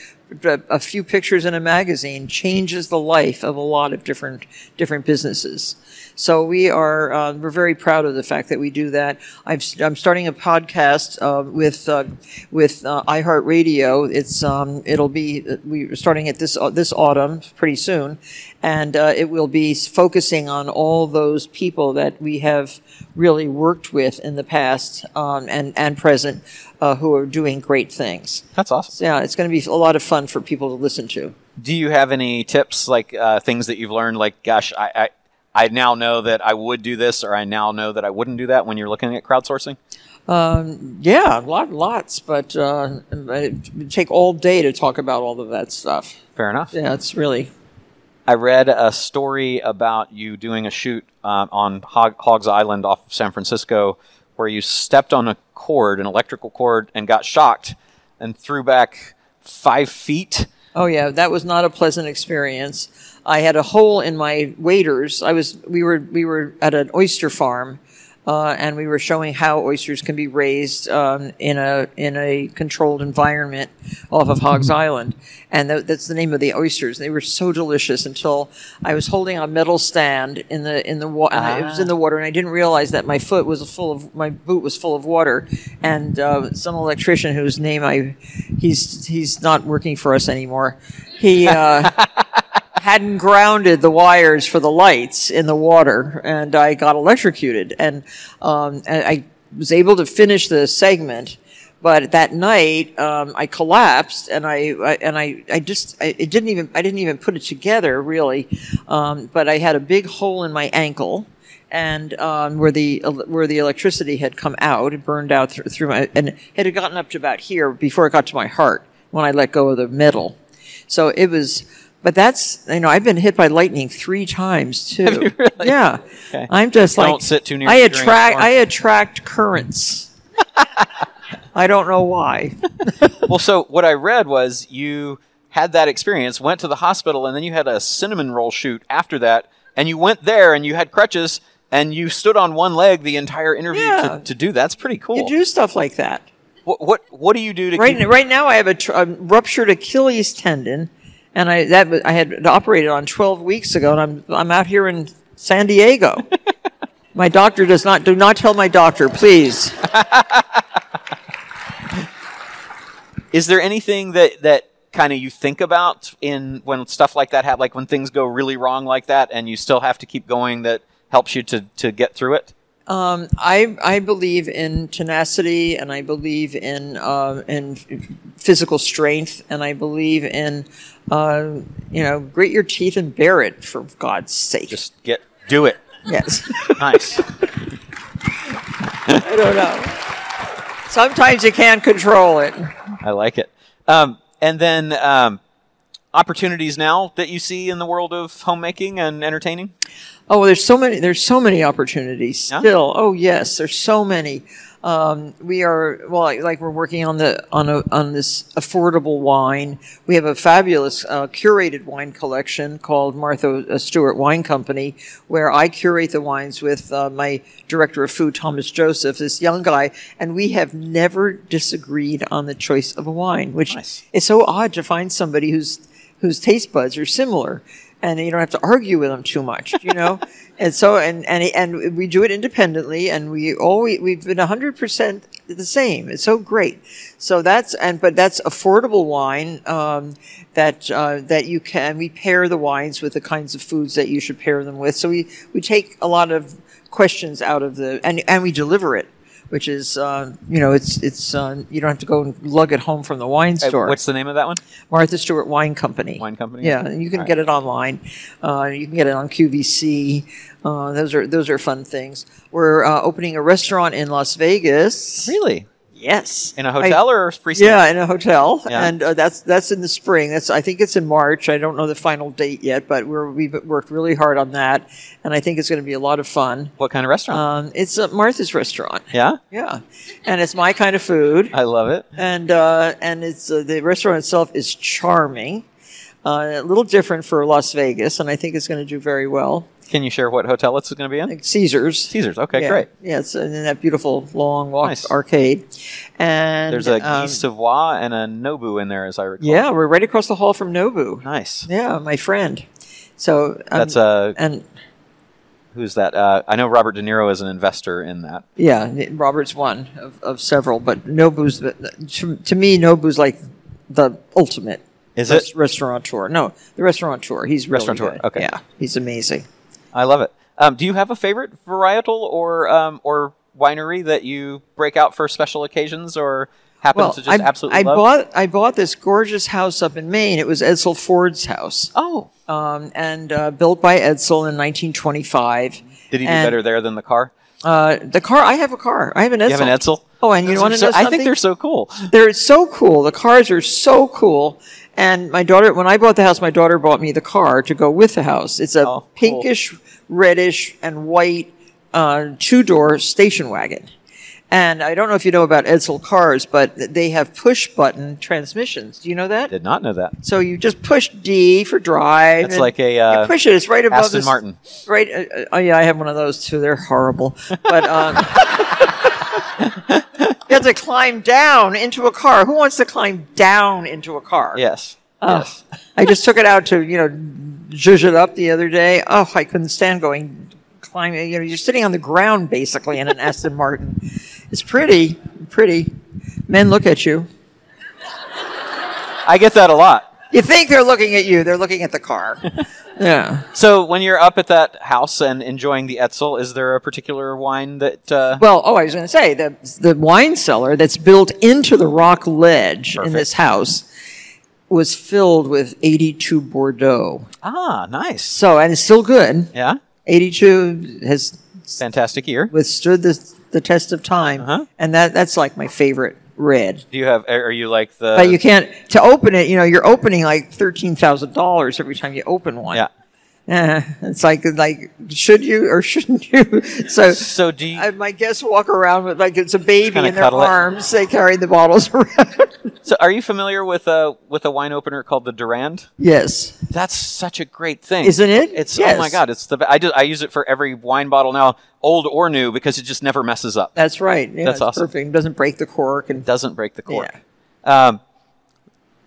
a few pictures in a magazine changes the life of a lot of different different businesses. So we are uh, we're very proud of the fact that we do that. I'm, I'm starting a podcast uh, with uh, with uh, iHeartRadio. It's um, it'll be we're starting it this uh, this autumn pretty soon, and uh, it will be focusing on all those people that we have really worked with in the past um, and and present uh, who are doing great things. That's awesome. So, yeah, it's going to be a lot of fun for people to listen to. Do you have any tips, like uh, things that you've learned? Like, gosh, I, I I now know that I would do this, or I now know that I wouldn't do that when you're looking at crowdsourcing. Yeah, lot, lots, but uh, it would take all day to talk about all of that stuff. Fair enough. Yeah, it's really. I read a story about you doing a shoot uh, on Hog- Hogs Island off of San Francisco, where you stepped on a cord, an electrical cord, and got shocked, and threw back five feet. Oh yeah, that was not a pleasant experience. I had a hole in my waders. I was we were we were at an oyster farm, uh, and we were showing how oysters can be raised um, in a in a controlled environment off of Hogs Island, and tha- that's the name of the oysters. They were so delicious until I was holding a metal stand in the in the water. It was in the water, and I didn't realize that my foot was full of my boot was full of water, and uh, some electrician whose name I he's he's not working for us anymore. He. Uh, hadn't grounded the wires for the lights in the water, and I got electrocuted. And, um, and I was able to finish the segment, but that night um, I collapsed, and I, I and I, I just I, it didn't even I didn't even put it together really, um, but I had a big hole in my ankle. And um, where the where the electricity had come out, it burned out through, through my, and it had gotten up to about here before it got to my heart when I let go of the metal. So it was, but that's you know I've been hit by lightning three times too. really? Yeah, Okay. I'm just Don't like sit too near I me during a attract. I attract currents. I don't know why. well, so what I read was you had that experience, went to the hospital, and then you had a cinnamon roll shoot after that, and you went there and you had crutches and you stood on one leg the entire interview Yeah. to, to do. That's pretty cool. You do stuff like that. What, what what do you do to Right keep? right now, I have a, tr- a ruptured Achilles tendon, and I that was- I had operated on 12 weeks ago, and I'm I'm out here in San Diego. my doctor does not do not tell my doctor, please. Is there anything that that kind of you think about in when stuff like that happen, like when things go really wrong like that, and you still have to keep going that helps you to to get through it? Um, I I believe in tenacity, and I believe in uh, in physical strength, and I believe in uh, you know grit your teeth and bear it for God's sake. Just get do it. yes, Nice. I don't know. Sometimes you can't control it. I like it. Um, and then um, opportunities now that you see in the world of homemaking and entertaining. Oh, there's so many. There's so many opportunities Yeah? still. Oh, yes, there's so many. Um, we are well, like, like we're working on the on a, on this affordable wine. We have a fabulous uh, curated wine collection called Martha Stewart Wine Company, where I curate the wines with uh, my director of food, Thomas Joseph, this young guy, and we have never disagreed on the choice of a wine, which Nice. is so odd to find somebody whose whose taste buds are similar and you don't have to argue with them too much, you know. and so, and and and we do it independently, and we always we've been hundred percent the same. It's so great. So that's and but that's affordable wine um, that uh, that you can. We pair the wines with the kinds of foods that you should pair them with. So we we take a lot of questions out of the and and we deliver it. Which is, uh, you know, it's it's uh, you don't have to go and lug it home from the wine Uh, store. What's the name of that one? Martha Stewart Wine Company. Wine Company? Yeah, and you can All right. get it online. Uh, you can get it on QVC. Uh, those are those are fun things. We're uh, opening a restaurant in Las Vegas. Really? Yes. In a hotel or free? yeah, in a hotel, Yeah. and uh, that's that's in the spring. That's I think it's in March. I don't know the final date yet, but we're we've worked really hard on that, and I think it's going to be a lot of fun. What kind of restaurant? Um, it's Martha's restaurant. yeah, Yeah, and it's my kind of food I love it. and uh, and it's uh, the restaurant itself is charming, uh, a little different for Las Vegas, and I think it's going to do very well. Can you share what hotel it's going to be in? Caesars. Caesars. Okay, yeah. great. Yeah, it's in that beautiful long walk Nice. arcade, and There's a um, Guy Savoy and a Nobu in there, as I recall. yeah, we're right across the hall from Nobu. Nice. Yeah, my friend. So um, That's a and who's that? Uh, I know Robert De Niro is an investor in that. yeah, Robert's one of, of several, but Nobu's to, to me Nobu's like the ultimate. Is res- it? restaurateur? No, the restaurateur. He's really Restaurateur, good. okay. Yeah, he's amazing. I love it. Um, do you have a favorite varietal or um, or winery that you break out for special occasions or happen Well, to just I, absolutely I love? bought I bought this gorgeous house up in Maine. It was Edsel Ford's house, oh, um, and uh, built by Edsel in 1925. did he do and, better there than the car? Uh, the car. I have a car. I have an Edsel. You have an Edsel? Oh, and you want to So- know I think they're so cool. They're so cool. The cars are so cool. And my daughter, when I bought the house, my daughter bought me the car to go with the house. It's a Oh, cool. pinkish, reddish, and white uh, two door station wagon. And I don't know if you know about Edsel cars, but they have push button transmissions. Do you know that? Did not know that. So you just push D for drive. It's like a, uh, you push it. It's right above Aston this- Martin. Right. Uh, uh, oh yeah, I have one of those too. They're horrible. But um, you have to climb down into a car. Who wants to climb down into a car? Yes. Oh, Yes. I just took it out to you know zhuzh it up the other day. Oh, I couldn't stand going climbing. You know, you're sitting on the ground basically in an Aston Martin. It's pretty, pretty. Men look at you. I get that a lot. You think they're looking at you? They're looking at the car. yeah. So when you're up at that house and enjoying the Edsel, is there a particular wine that? Uh, Well, oh, I was going to say the the wine cellar that's built into the rock ledge in this house was filled with 82 Bordeaux. ah, nice. So, and it's still good. Yeah. 82 has Fantastic year. withstood the the test of time, Uh-huh. and that that's like my favorite red. Do you have? Are you like the? But you can't to open it. You know, you're opening like thirteen thousand dollars every time you open one. Yeah. Eh, it's like like should you or shouldn't you? So So do you? I, my guests walk around with like it's a baby in their cuddle it. arms. They carry the bottles around. So are you familiar with a with a wine opener called the Durand? yes, That's such a great thing, Isn't it? It's Yes. oh my god! It's the I do I use it for every wine bottle now, old or new, because it just never messes up. that's right. Yeah, That's it's awesome. Perfect. It doesn't break the cork and doesn't break the cork. Um,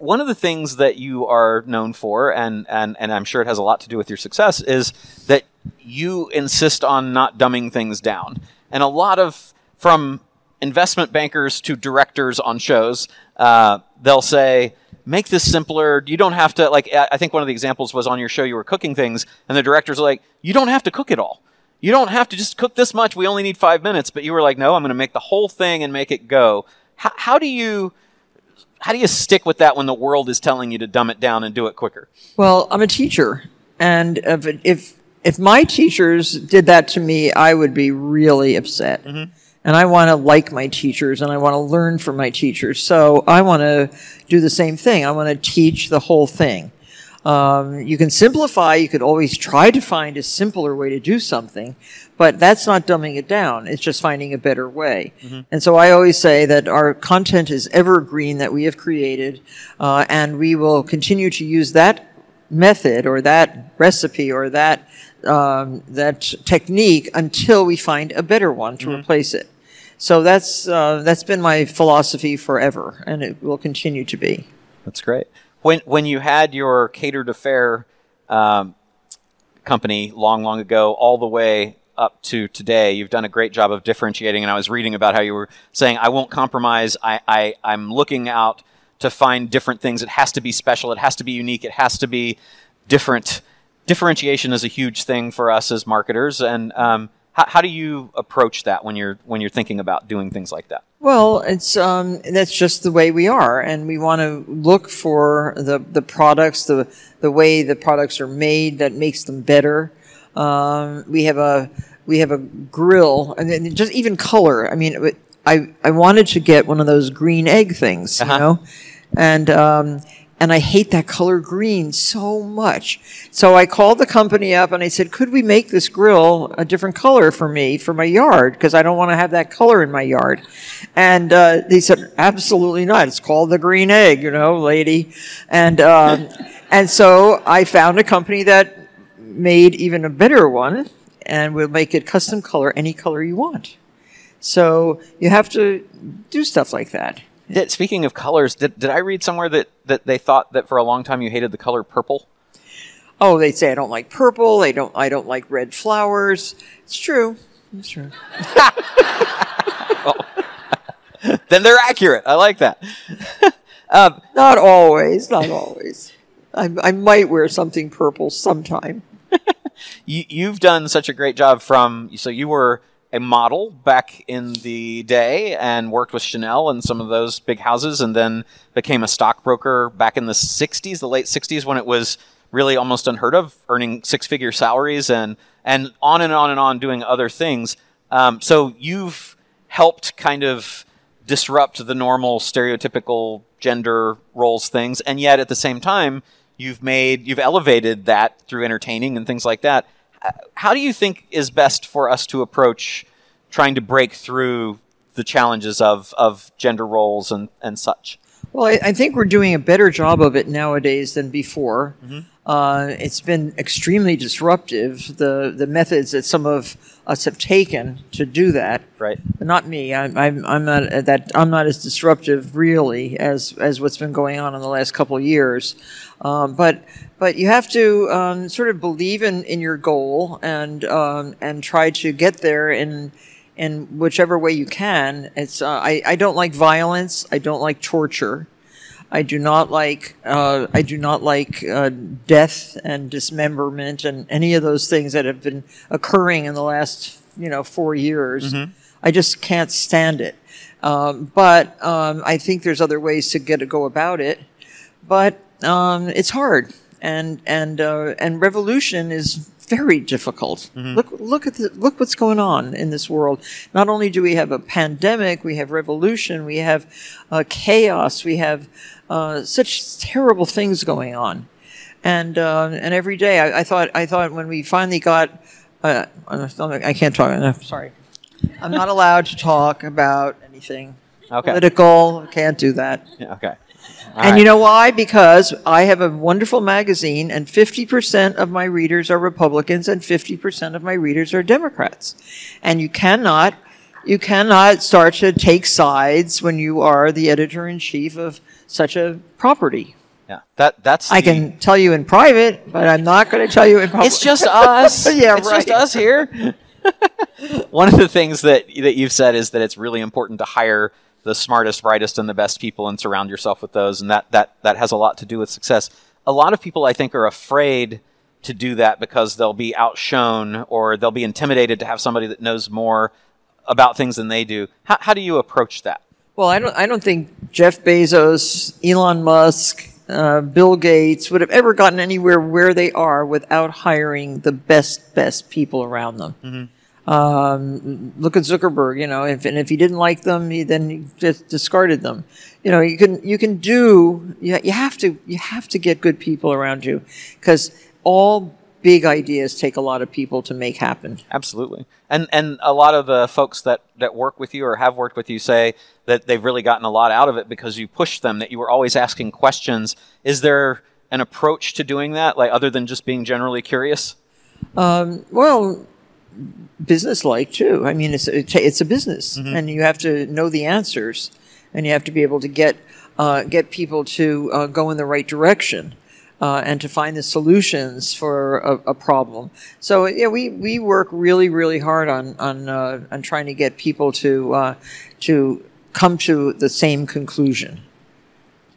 one of the things that you are known for, and, and, and I'm sure it has a lot to do with your success, is that you insist on not dumbing things down. And a lot of, from investment bankers to directors on shows, uh, they'll say, make this simpler. You don't have to, like, I think one of the examples was on your show, you were cooking things, and the directors are like, you don't have to cook it all. you don't have to just cook this much. We only need five minutes. But you were like, no, I'm going to make the whole thing and make it go. How, how do you how do you stick with that when the world is telling you to dumb it down and do it quicker? Well, I'm a teacher, and if if if my teachers did that to me, I would be really upset. Mm-hmm. And I want to like my teachers, and I want to learn from my teachers. So I want to do the same thing. I want to teach the whole thing. Um, you can simplify. You could always try to find a simpler way to do something, but that's not dumbing it down. It's just finding a better way. And so I always say that our content is evergreen that we have created, uh, and we will continue to use that method or that recipe or that um, that technique until we find a better one to replace it. So that's uh, that's been my philosophy forever, and it will continue to be. That's great. When when you had your catered affair um, company long, long ago, all the way up to today, you've done a great job of differentiating. And I was reading about how you were saying, "I won't compromise. I, I I'm looking out to find different things. It has to be special. It has to be unique. It has to be different." Differentiation is a huge thing for us as marketers, and um, how, how do you approach that when you're when you're thinking about doing things like that? Well, it's um, that's just the way we are, and we want to look for the the products, the the way the products are made that makes them better. Um, we have a we have a grill, and then just even color. I mean, I I wanted to get one of those green egg things, Uh-huh. you know, and um, and I hate that color green so much. So I called the company up and I said, could we make this grill a different color for me for my yard because I don't want to have that color in my yard. And uh, they said, absolutely not. It's called the green egg, you know, lady. And um, and so I found a company that made even a better one and we'll make it custom color any color you want. So you have to do stuff like that. Did, speaking of colors, did, did I read somewhere that, that they thought that for a long time you hated the color purple? Oh, they say I don't like purple. They don't. I don't like red flowers. It's true. It's true. Then they're accurate. I like that. Um, not always. Not always. I, I might wear something purple sometime. You, you've done such a great job from, so you were a model back in the day and worked with Chanel and some of those big houses and then became a stockbroker back in the 60s, the late 60s when it was really almost unheard of, earning six figure salaries and, and on and on and on doing other things. Um, so you've helped kind of disrupt the normal stereotypical gender roles things and yet at the same time you've made you've elevated that through entertaining and things like that. How do you think is best for us to approach trying to break through the challenges of, of gender roles and, and such? Well, I, I think we're doing a better job of it nowadays than before. Mm-hmm. Uh, it's been extremely disruptive. The the methods that some of us have taken to do that. right But not me. I'm, I'm, I'm not that. I'm not as disruptive really as as what's been going on in the last couple of years. Um, but but you have to um, sort of believe in, in your goal and um, and try to get there in in whichever way you can. It's uh, I I don't like violence. I don't like torture. I do not like uh, I do not like uh, death and dismemberment and any of those things that have been occurring in the last you know four years. I just can't stand it. Um, but um, I think there's other ways to get to go about it. But um, it's hard, and and uh, and revolution is very difficult. Look look at the, look what's going on in this world. Not only do we have a pandemic, we have revolution, we have uh, chaos, we have uh, such terrible things going on, and uh, and every day I, I thought I thought when we finally got uh, I can't talk. uh, Sorry, I'm not allowed to talk about anything okay political. Can't do that. Yeah, okay and you know why? Because I have a wonderful magazine, and 50% of my readers are Republicans, and 50% of my readers are Democrats. And you cannot, you cannot start to take sides when you are the editor in chief of such a property. yeah that that's I the- can tell you in private, but I'm not going to tell you in public. it's just us Yeah, it's just us here one of the things that that you've said is that it's really important to hire the smartest, brightest, and the best people and surround yourself with those, and that that that has a lot to do with success. A lot of people, I think, are afraid to do that because they'll be outshone or they'll be intimidated to have somebody that knows more about things than they do. How, how do you approach that? Well, I don't. I don't think Jeff Bezos, Elon Musk, uh, Bill Gates would have ever gotten anywhere where they are without hiring the best, best people around them. Um, look at Zuckerberg. You know, if, and if he didn't like them, he then he just discarded them. You know, you can you can do. You, you have to you have to get good people around you because all big ideas take a lot of people to make happen. Absolutely. And and a lot of the folks that that work with you or have worked with you say that they've really gotten a lot out of it because you pushed them that you were always asking questions. Is there an approach to doing that like other than just being generally curious? Well, business like too. I mean, it's a, it's a business, and you have to know the answers, and you have to be able to get uh, get people to uh, go in the right direction. Uh, and to find the solutions for a, a problem. So yeah, we, we work really really hard on on uh, on trying to get people to uh, to come to the same conclusion.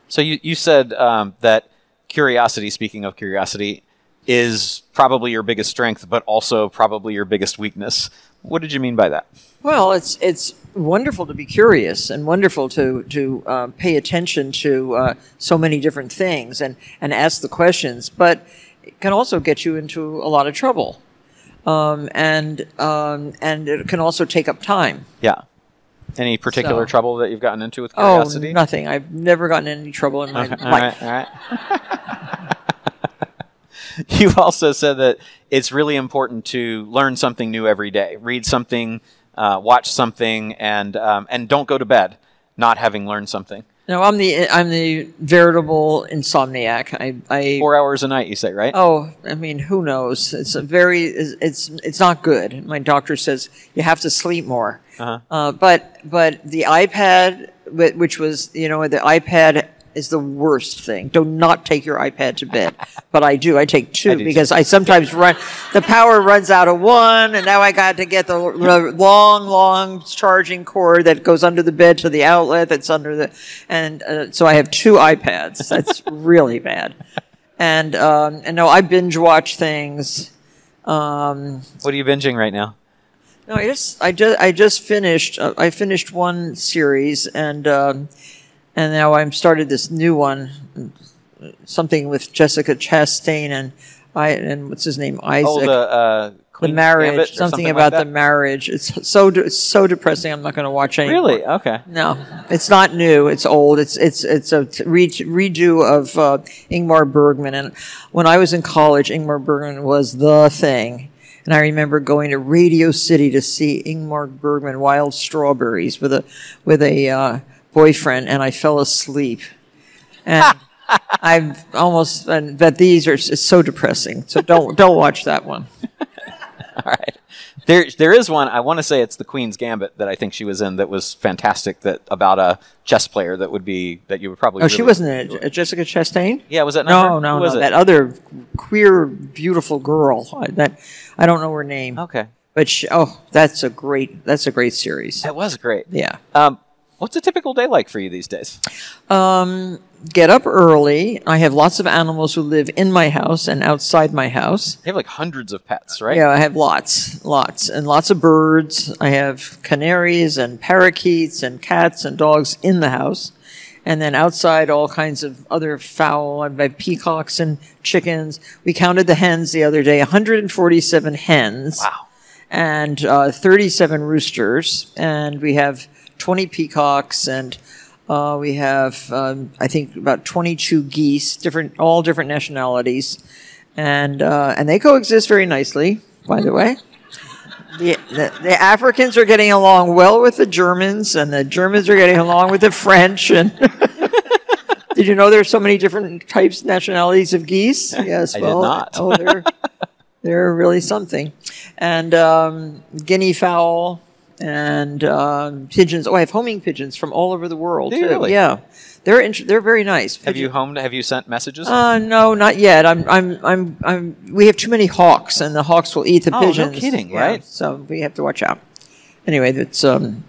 So you, you said um, that curiosity, speaking of curiosity, is probably your biggest strength, but also probably your biggest weakness. What did you mean by that? Well, it's it's wonderful to be curious and wonderful to to uh, pay attention to uh, so many different things and and ask the questions, but it can also get you into a lot of trouble, um, and um, and it can also take up time. Yeah. Any particular So- trouble that you've gotten into with curiosity? Oh, nothing. I've never gotten any trouble in my Okay, life. right, all right. you also said that it's really important to learn something new every day. Read something, uh, watch something, and um, and don't go to bed not having learned something. No, I'm the I'm the veritable insomniac. I, I Four hours a night, you say, right? Oh, I mean, who knows? It's a very, it's it's not good. My doctor says you have to sleep more. Uh-huh. Uh, but but the iPad, which was you know the iPad is the worst thing. Do not take your iPad to bed. But I do. I take two I because I sometimes run. The power runs out of one, and now I got to get the long, long charging cord that goes under the bed to the outlet that's under the, and uh, so I have two iPads. That's really bad. And um, and no, I binge watch things. Um, What are you binging right now? no, I just I just I just finished uh, I finished one series and um, and now I'm started this new one, something with Jessica Chastain and I and what's his name Isaac. Oh, the uh, the marriage, or something, about that? the marriage. It's so de- it's so depressing. I'm not going to watch anymore. Really? Okay. No, it's not new. It's old. It's it's it's a re- redo of uh, Ingmar Bergman. And when I was in college, Ingmar Bergman was the thing. And I remember going to Radio City to see Ingmar Bergman, Wild Strawberries, with a with a uh, boyfriend, and I fell asleep. And I've almost, and, but these are it's so depressing. So don't don't watch that one. All right. There, there is one. I want to say it's the Queen's Gambit that I think she was in that was fantastic. That about a chess player that would be that you would probably. Oh, she wasn't in it. Jessica Chastain. Yeah, was that not No, her? no, no. it? That other queer, beautiful girl. That I don't know her name, Okay, but she, oh, that's a great. That's a great series. that was great. Yeah. Um, what's a typical day like for you these days? Get up early. I have lots of animals who live in my house and outside my house. You have like hundreds of pets, right? Yeah, I have lots, lots, and lots of birds. I have canaries and parakeets and cats and dogs in the house. And then outside, all kinds of other fowl. I have peacocks and chickens. We counted the hens the other day 147 hens. Wow. and uh, 37 roosters, and we have 20 peacocks, and uh, we have um, I think about 22 geese, different all different nationalities, and uh, and they coexist very nicely. By the way. The, the, the Africans are getting along well with the Germans, and the Germans are getting along with the French. And did you know there's so many different types, nationalities of geese? Yes, I did well, not. oh, they're they're really something. And um, guinea fowl and um, pigeons. Oh, I have homing pigeons from all over the world. Do you too. really? Yeah, they're int- they're very nice. Have you homed? Have you sent messages? Uh, no, not yet. I'm, I'm, I'm, I'm. We have too many hawks, and the hawks will eat the Oh, no pigeons. kidding, right? So we have to watch out. Anyway, that's um.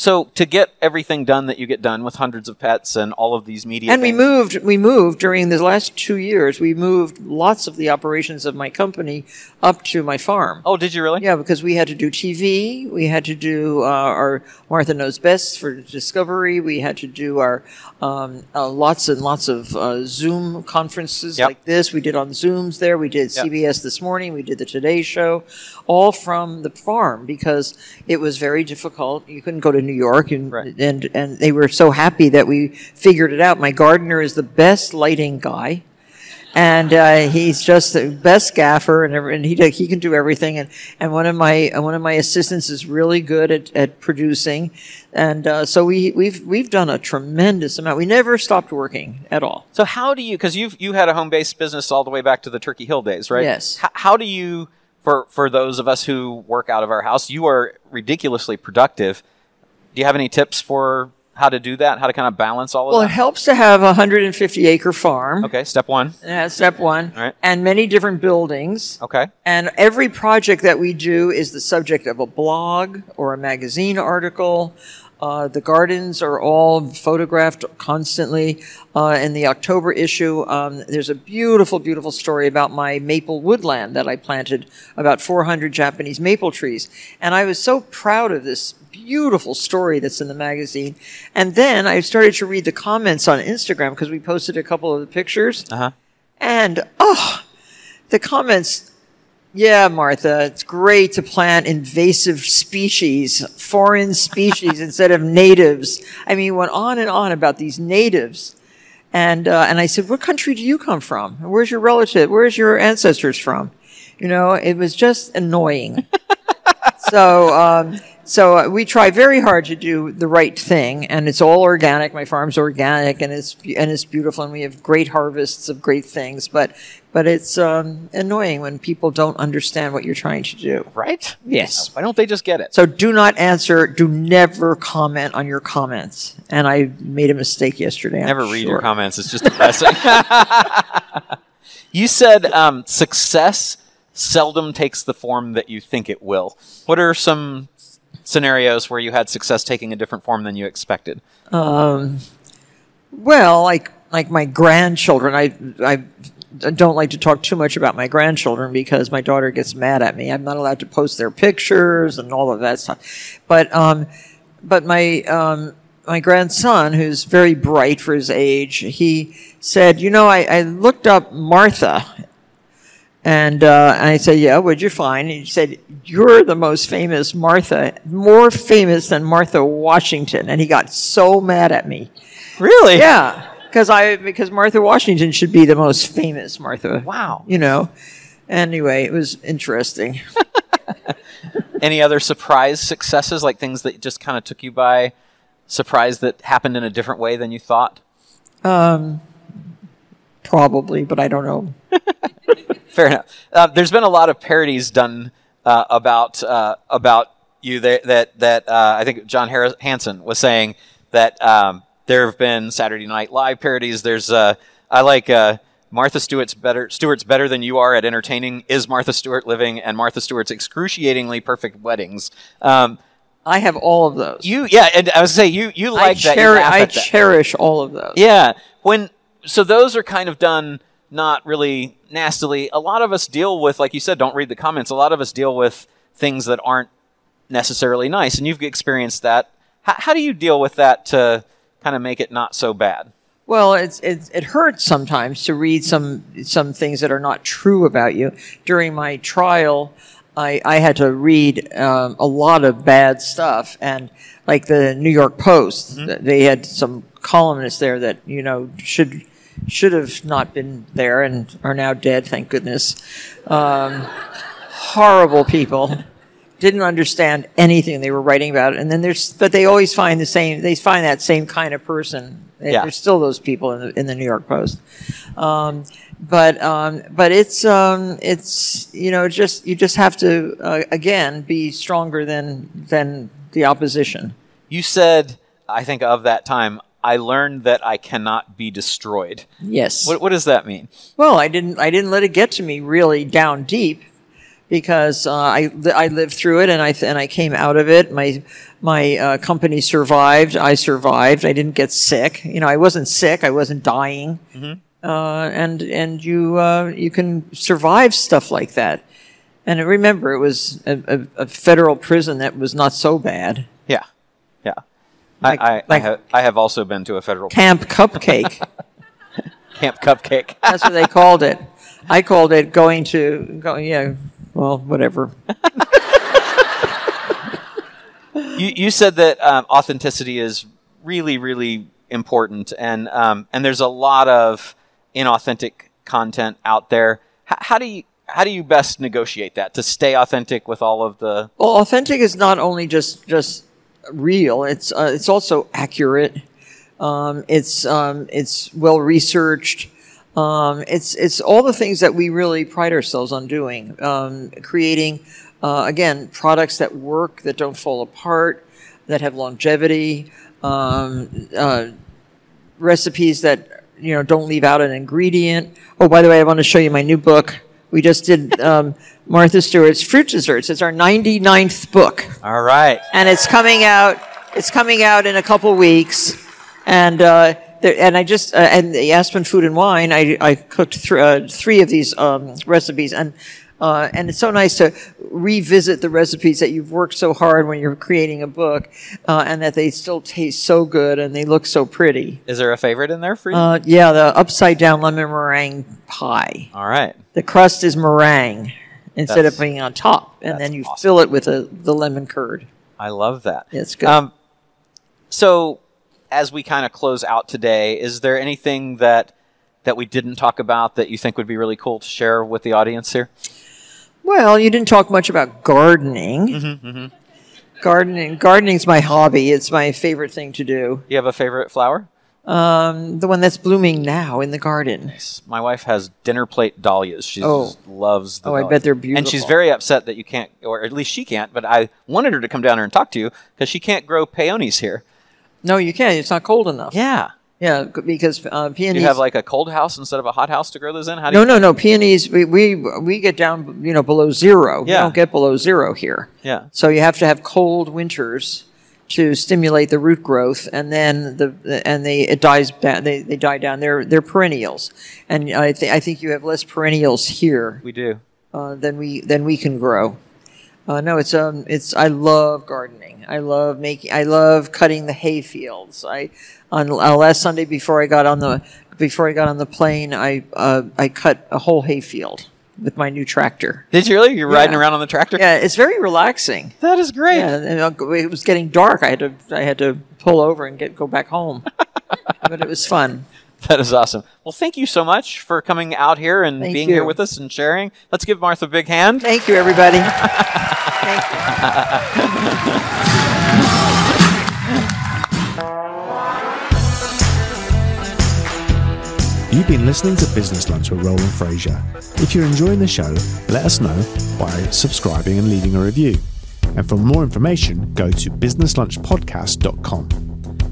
So to get everything done that you get done with hundreds of pets and all of these media, And we moved. We moved during the last two years. We moved lots of the operations of my company up to my farm. Oh, did you really? Yeah, because we had to do TV. We had to do uh, our Martha Knows Best for Discovery. We had to do our um, uh, lots and lots of uh, Zoom conferences Yep. like this. We did on Zooms there. We did Yep. CBS this morning. We did the Today Show, all from the farm because it was very difficult. You couldn't go to New York, and Right. and and they were so happy that we figured it out. My gardener is the best lighting guy and uh, he's just the best gaffer, and, every, and he he can do everything. And, and one of my one of my assistants is really good at, at producing, and uh, so we we've we've done a tremendous amount. We never stopped working at all. So how do you? Because you've you had a home based business all the way back to the Turkey Hill days, right? Yes. How, how do you? For for those of us who work out of our house, you are ridiculously productive. Do you have any tips for how to do that? How to kind of balance all of that? Well, it helps to have a 150 acre farm. Okay, step one. Yeah, step one. All right. And many different buildings. Okay. And every project that we do is the subject of a blog or a magazine article. Uh, the gardens are all photographed constantly. Uh, in the October issue, um, there's a beautiful, beautiful story about my maple woodland that I planted, about 400 Japanese maple trees. And I was so proud of this beautiful story that's in the magazine. And then I started to read the comments on Instagram because we posted a couple of the pictures. Uh huh. And oh, the comments. Yeah, Martha, it's great to plant invasive species, foreign species instead of natives. I mean, you went on and on about these natives. And, uh, and I said, what country do you come from? Where's your relative? Where's your ancestors from? You know, it was just annoying. so, um, so uh, we try very hard to do the right thing, and it's all organic. My farm's organic, and it's and it's beautiful, and we have great harvests of great things. But but it's um, annoying when people don't understand what you're trying to do. Right. Yes. Why don't they just get it? So do not answer. Do never comment on your comments. And I made a mistake yesterday. I'm Never read your comments. It's just depressing. you said um, success seldom takes the form that you think it will. What are some scenarios where you had success taking a different form than you expected? Well, like like my grandchildren, I I don't like to talk too much about my grandchildren because my daughter gets mad at me. I'm not allowed to post their pictures and all of that stuff. But um, but my um, my grandson, who's very bright for his age, he said, you know, I, I looked up Martha. And, uh, and I said, yeah, what'd you find? And he said, you're the most famous Martha, more famous than Martha Washington. And he got so mad at me. Really? Yeah, because I because Martha Washington should be the most famous Martha. Wow. You know. Anyway, it was interesting. Any other surprise successes, like things that just kind of took you by surprise that happened in a different way than you thought? Um, Probably, but I don't know. Fair enough. Uh, there's been a lot of parodies done uh, about uh, about you that that, that uh, I think John Harris Hansen was saying that um, there have been Saturday Night Live parodies. There's uh, I like uh, Martha Stewart's better Stewart's better than you are at entertaining. Is Martha Stewart living? And Martha Stewart's excruciatingly perfect weddings. Um, I have all of those. you yeah, and I was gonna say you you I, like that. Cheri- laugh I that. cherish all of those. Yeah. When so those are kind of done not really nastily. A lot of us deal with, like you said, don't read the comments. A lot of us deal with things that aren't necessarily nice, and you've experienced that. How, how do you deal with that to kind of make it not so bad? Well, it's, it's it hurts sometimes to read some some things that are not true about you. During my trial, I, I had to read um, a lot of bad stuff, and like the New York Post, th- they had some columnists there that you know should should have not been there and are now dead. Thank goodness. Um, horrible people didn't understand anything they were writing about and then there's but they always find the same they find that same kind of person Yeah. there's still those people in the, in the new york post um, but um, but it's um, it's you know just you just have to uh, again be stronger than than the opposition You said, I think of that time, I learned that I cannot be destroyed. yes What, what does that mean? Well, I didn't. I didn't let it get to me really down deep, because uh, I I lived through it and I and I came out of it. My my uh, company survived. I survived. I didn't get sick. You know, I wasn't sick. I wasn't dying. Uh, and and you uh, you can survive stuff like that. And I remember, it was a, a, a federal prison that was not so bad. Yeah, yeah. Like- I, I, like- I, ha- I have also been to a federal Camp Cupcake. camp cupcake. That's what they called it. I called it going to go. Yeah, well, whatever. you, you said that um, authenticity is really, really important, and um, and there's a lot of inauthentic content out there. H- how do you how do you best negotiate that to stay authentic with all of the? Well, authentic is not only just just real; it's uh, it's also accurate. Um, it's um, it's well researched. Um, it's it's all the things that we really pride ourselves on doing. Um, creating uh, again products that work, that don't fall apart, that have longevity. Um, uh, recipes that you know don't leave out an ingredient. Oh, by the way, I want to show you my new book. We just did um, Martha Stewart's fruit desserts. It's our 99th book, All right. and it's coming out. It's coming out in a couple weeks, and uh, there, and I just uh, and the Aspen Food and Wine. I I cooked th- uh, three of these um, recipes, and uh, and it's so nice to revisit the recipes that you've worked so hard when you're creating a book, uh, and that they still taste so good and they look so pretty. Is there a favorite in there for you? Uh, yeah, the upside down lemon meringue pie. all right. The crust is meringue instead That's- of being on top, and then you awesome. fill it with a, the lemon curd. I love that. It's good. Um, so, as we kind of close out today, is there anything that that we didn't talk about that you think would be really cool to share with the audience here? Well, you didn't talk much about gardening. Mm-hmm, Gardening, gardening's my hobby. It's my favorite thing to do. You have a favorite flower? Um, the one that's blooming now in the garden. My wife has dinner plate dahlias. She Oh. just loves the Oh, I bet they're beautiful. And she's very upset that you can't, or at least she can't, but I wanted her to come down here and talk to you because she can't grow peonies here. No, you can't. It's not cold enough. Yeah. Yeah, because uh, Do peonies. you have like a cold house instead of a hot house to grow those in? How do no, you, no, no. Peonies. We, we we get down, you know, below zero. We Yeah. don't get below zero here. Yeah. So you have to have cold winters to stimulate the root growth, and then the and they it dies down. They, they die down. They're they're perennials, and I think I think you have less perennials here We do. uh, than we than we can grow. Uh, no, it's um, it's I love gardening. I love making. I love cutting the hay fields. I on uh, last Sunday before I got on the before I got on the plane, I uh, I cut a whole hay field with my new tractor. Did you really? You're riding around on the tractor? Yeah, it's very relaxing. That is great. Yeah, and uh, it was getting dark. I had to I had to pull over and get go back home, but it was fun. That is awesome. Well, thank you so much for coming out here and Thank being you. here with us and sharing. Let's give Martha a big hand. Thank you, everybody. Thank you. You've been listening to Business Lunch with Roland Frasier. If you're enjoying the show, let us know by subscribing and leaving a review. And for more information, go to businesslunchpodcast.com.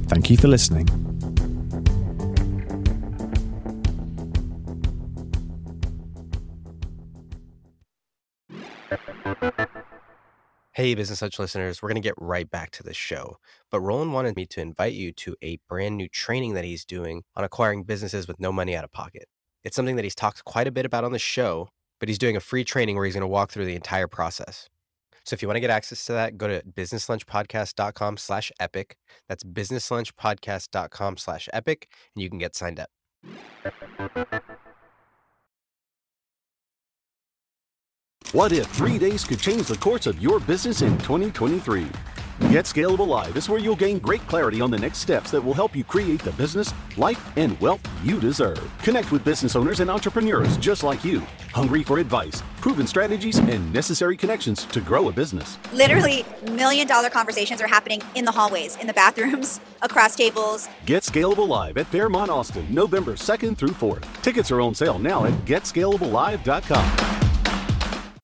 Thank you for listening. Hey, Business Lunch listeners, we're going to get right back to the show. But Roland wanted me to invite you to a brand new training that he's doing on acquiring businesses with no money out of pocket. It's something that he's talked quite a bit about on the show, but he's doing a free training where he's going to walk through the entire process. So if you want to get access to that, go to businesslunchpodcast.com slash epic. That's businesslunchpodcast.com slash epic, and you can get signed up. What if three days could change the course of your business in 2023? Get Scalable Live is where you'll gain great clarity on the next steps that will help you create the business, life, and wealth you deserve. Connect with business owners and entrepreneurs just like you, hungry for advice, proven strategies, and necessary connections to grow a business. Literally, million dollar conversations are happening in the hallways, in the bathrooms, across tables. Get Scalable Live at Fairmont Austin, November 2nd through 4th. Tickets are on sale now at getscalablelive.com.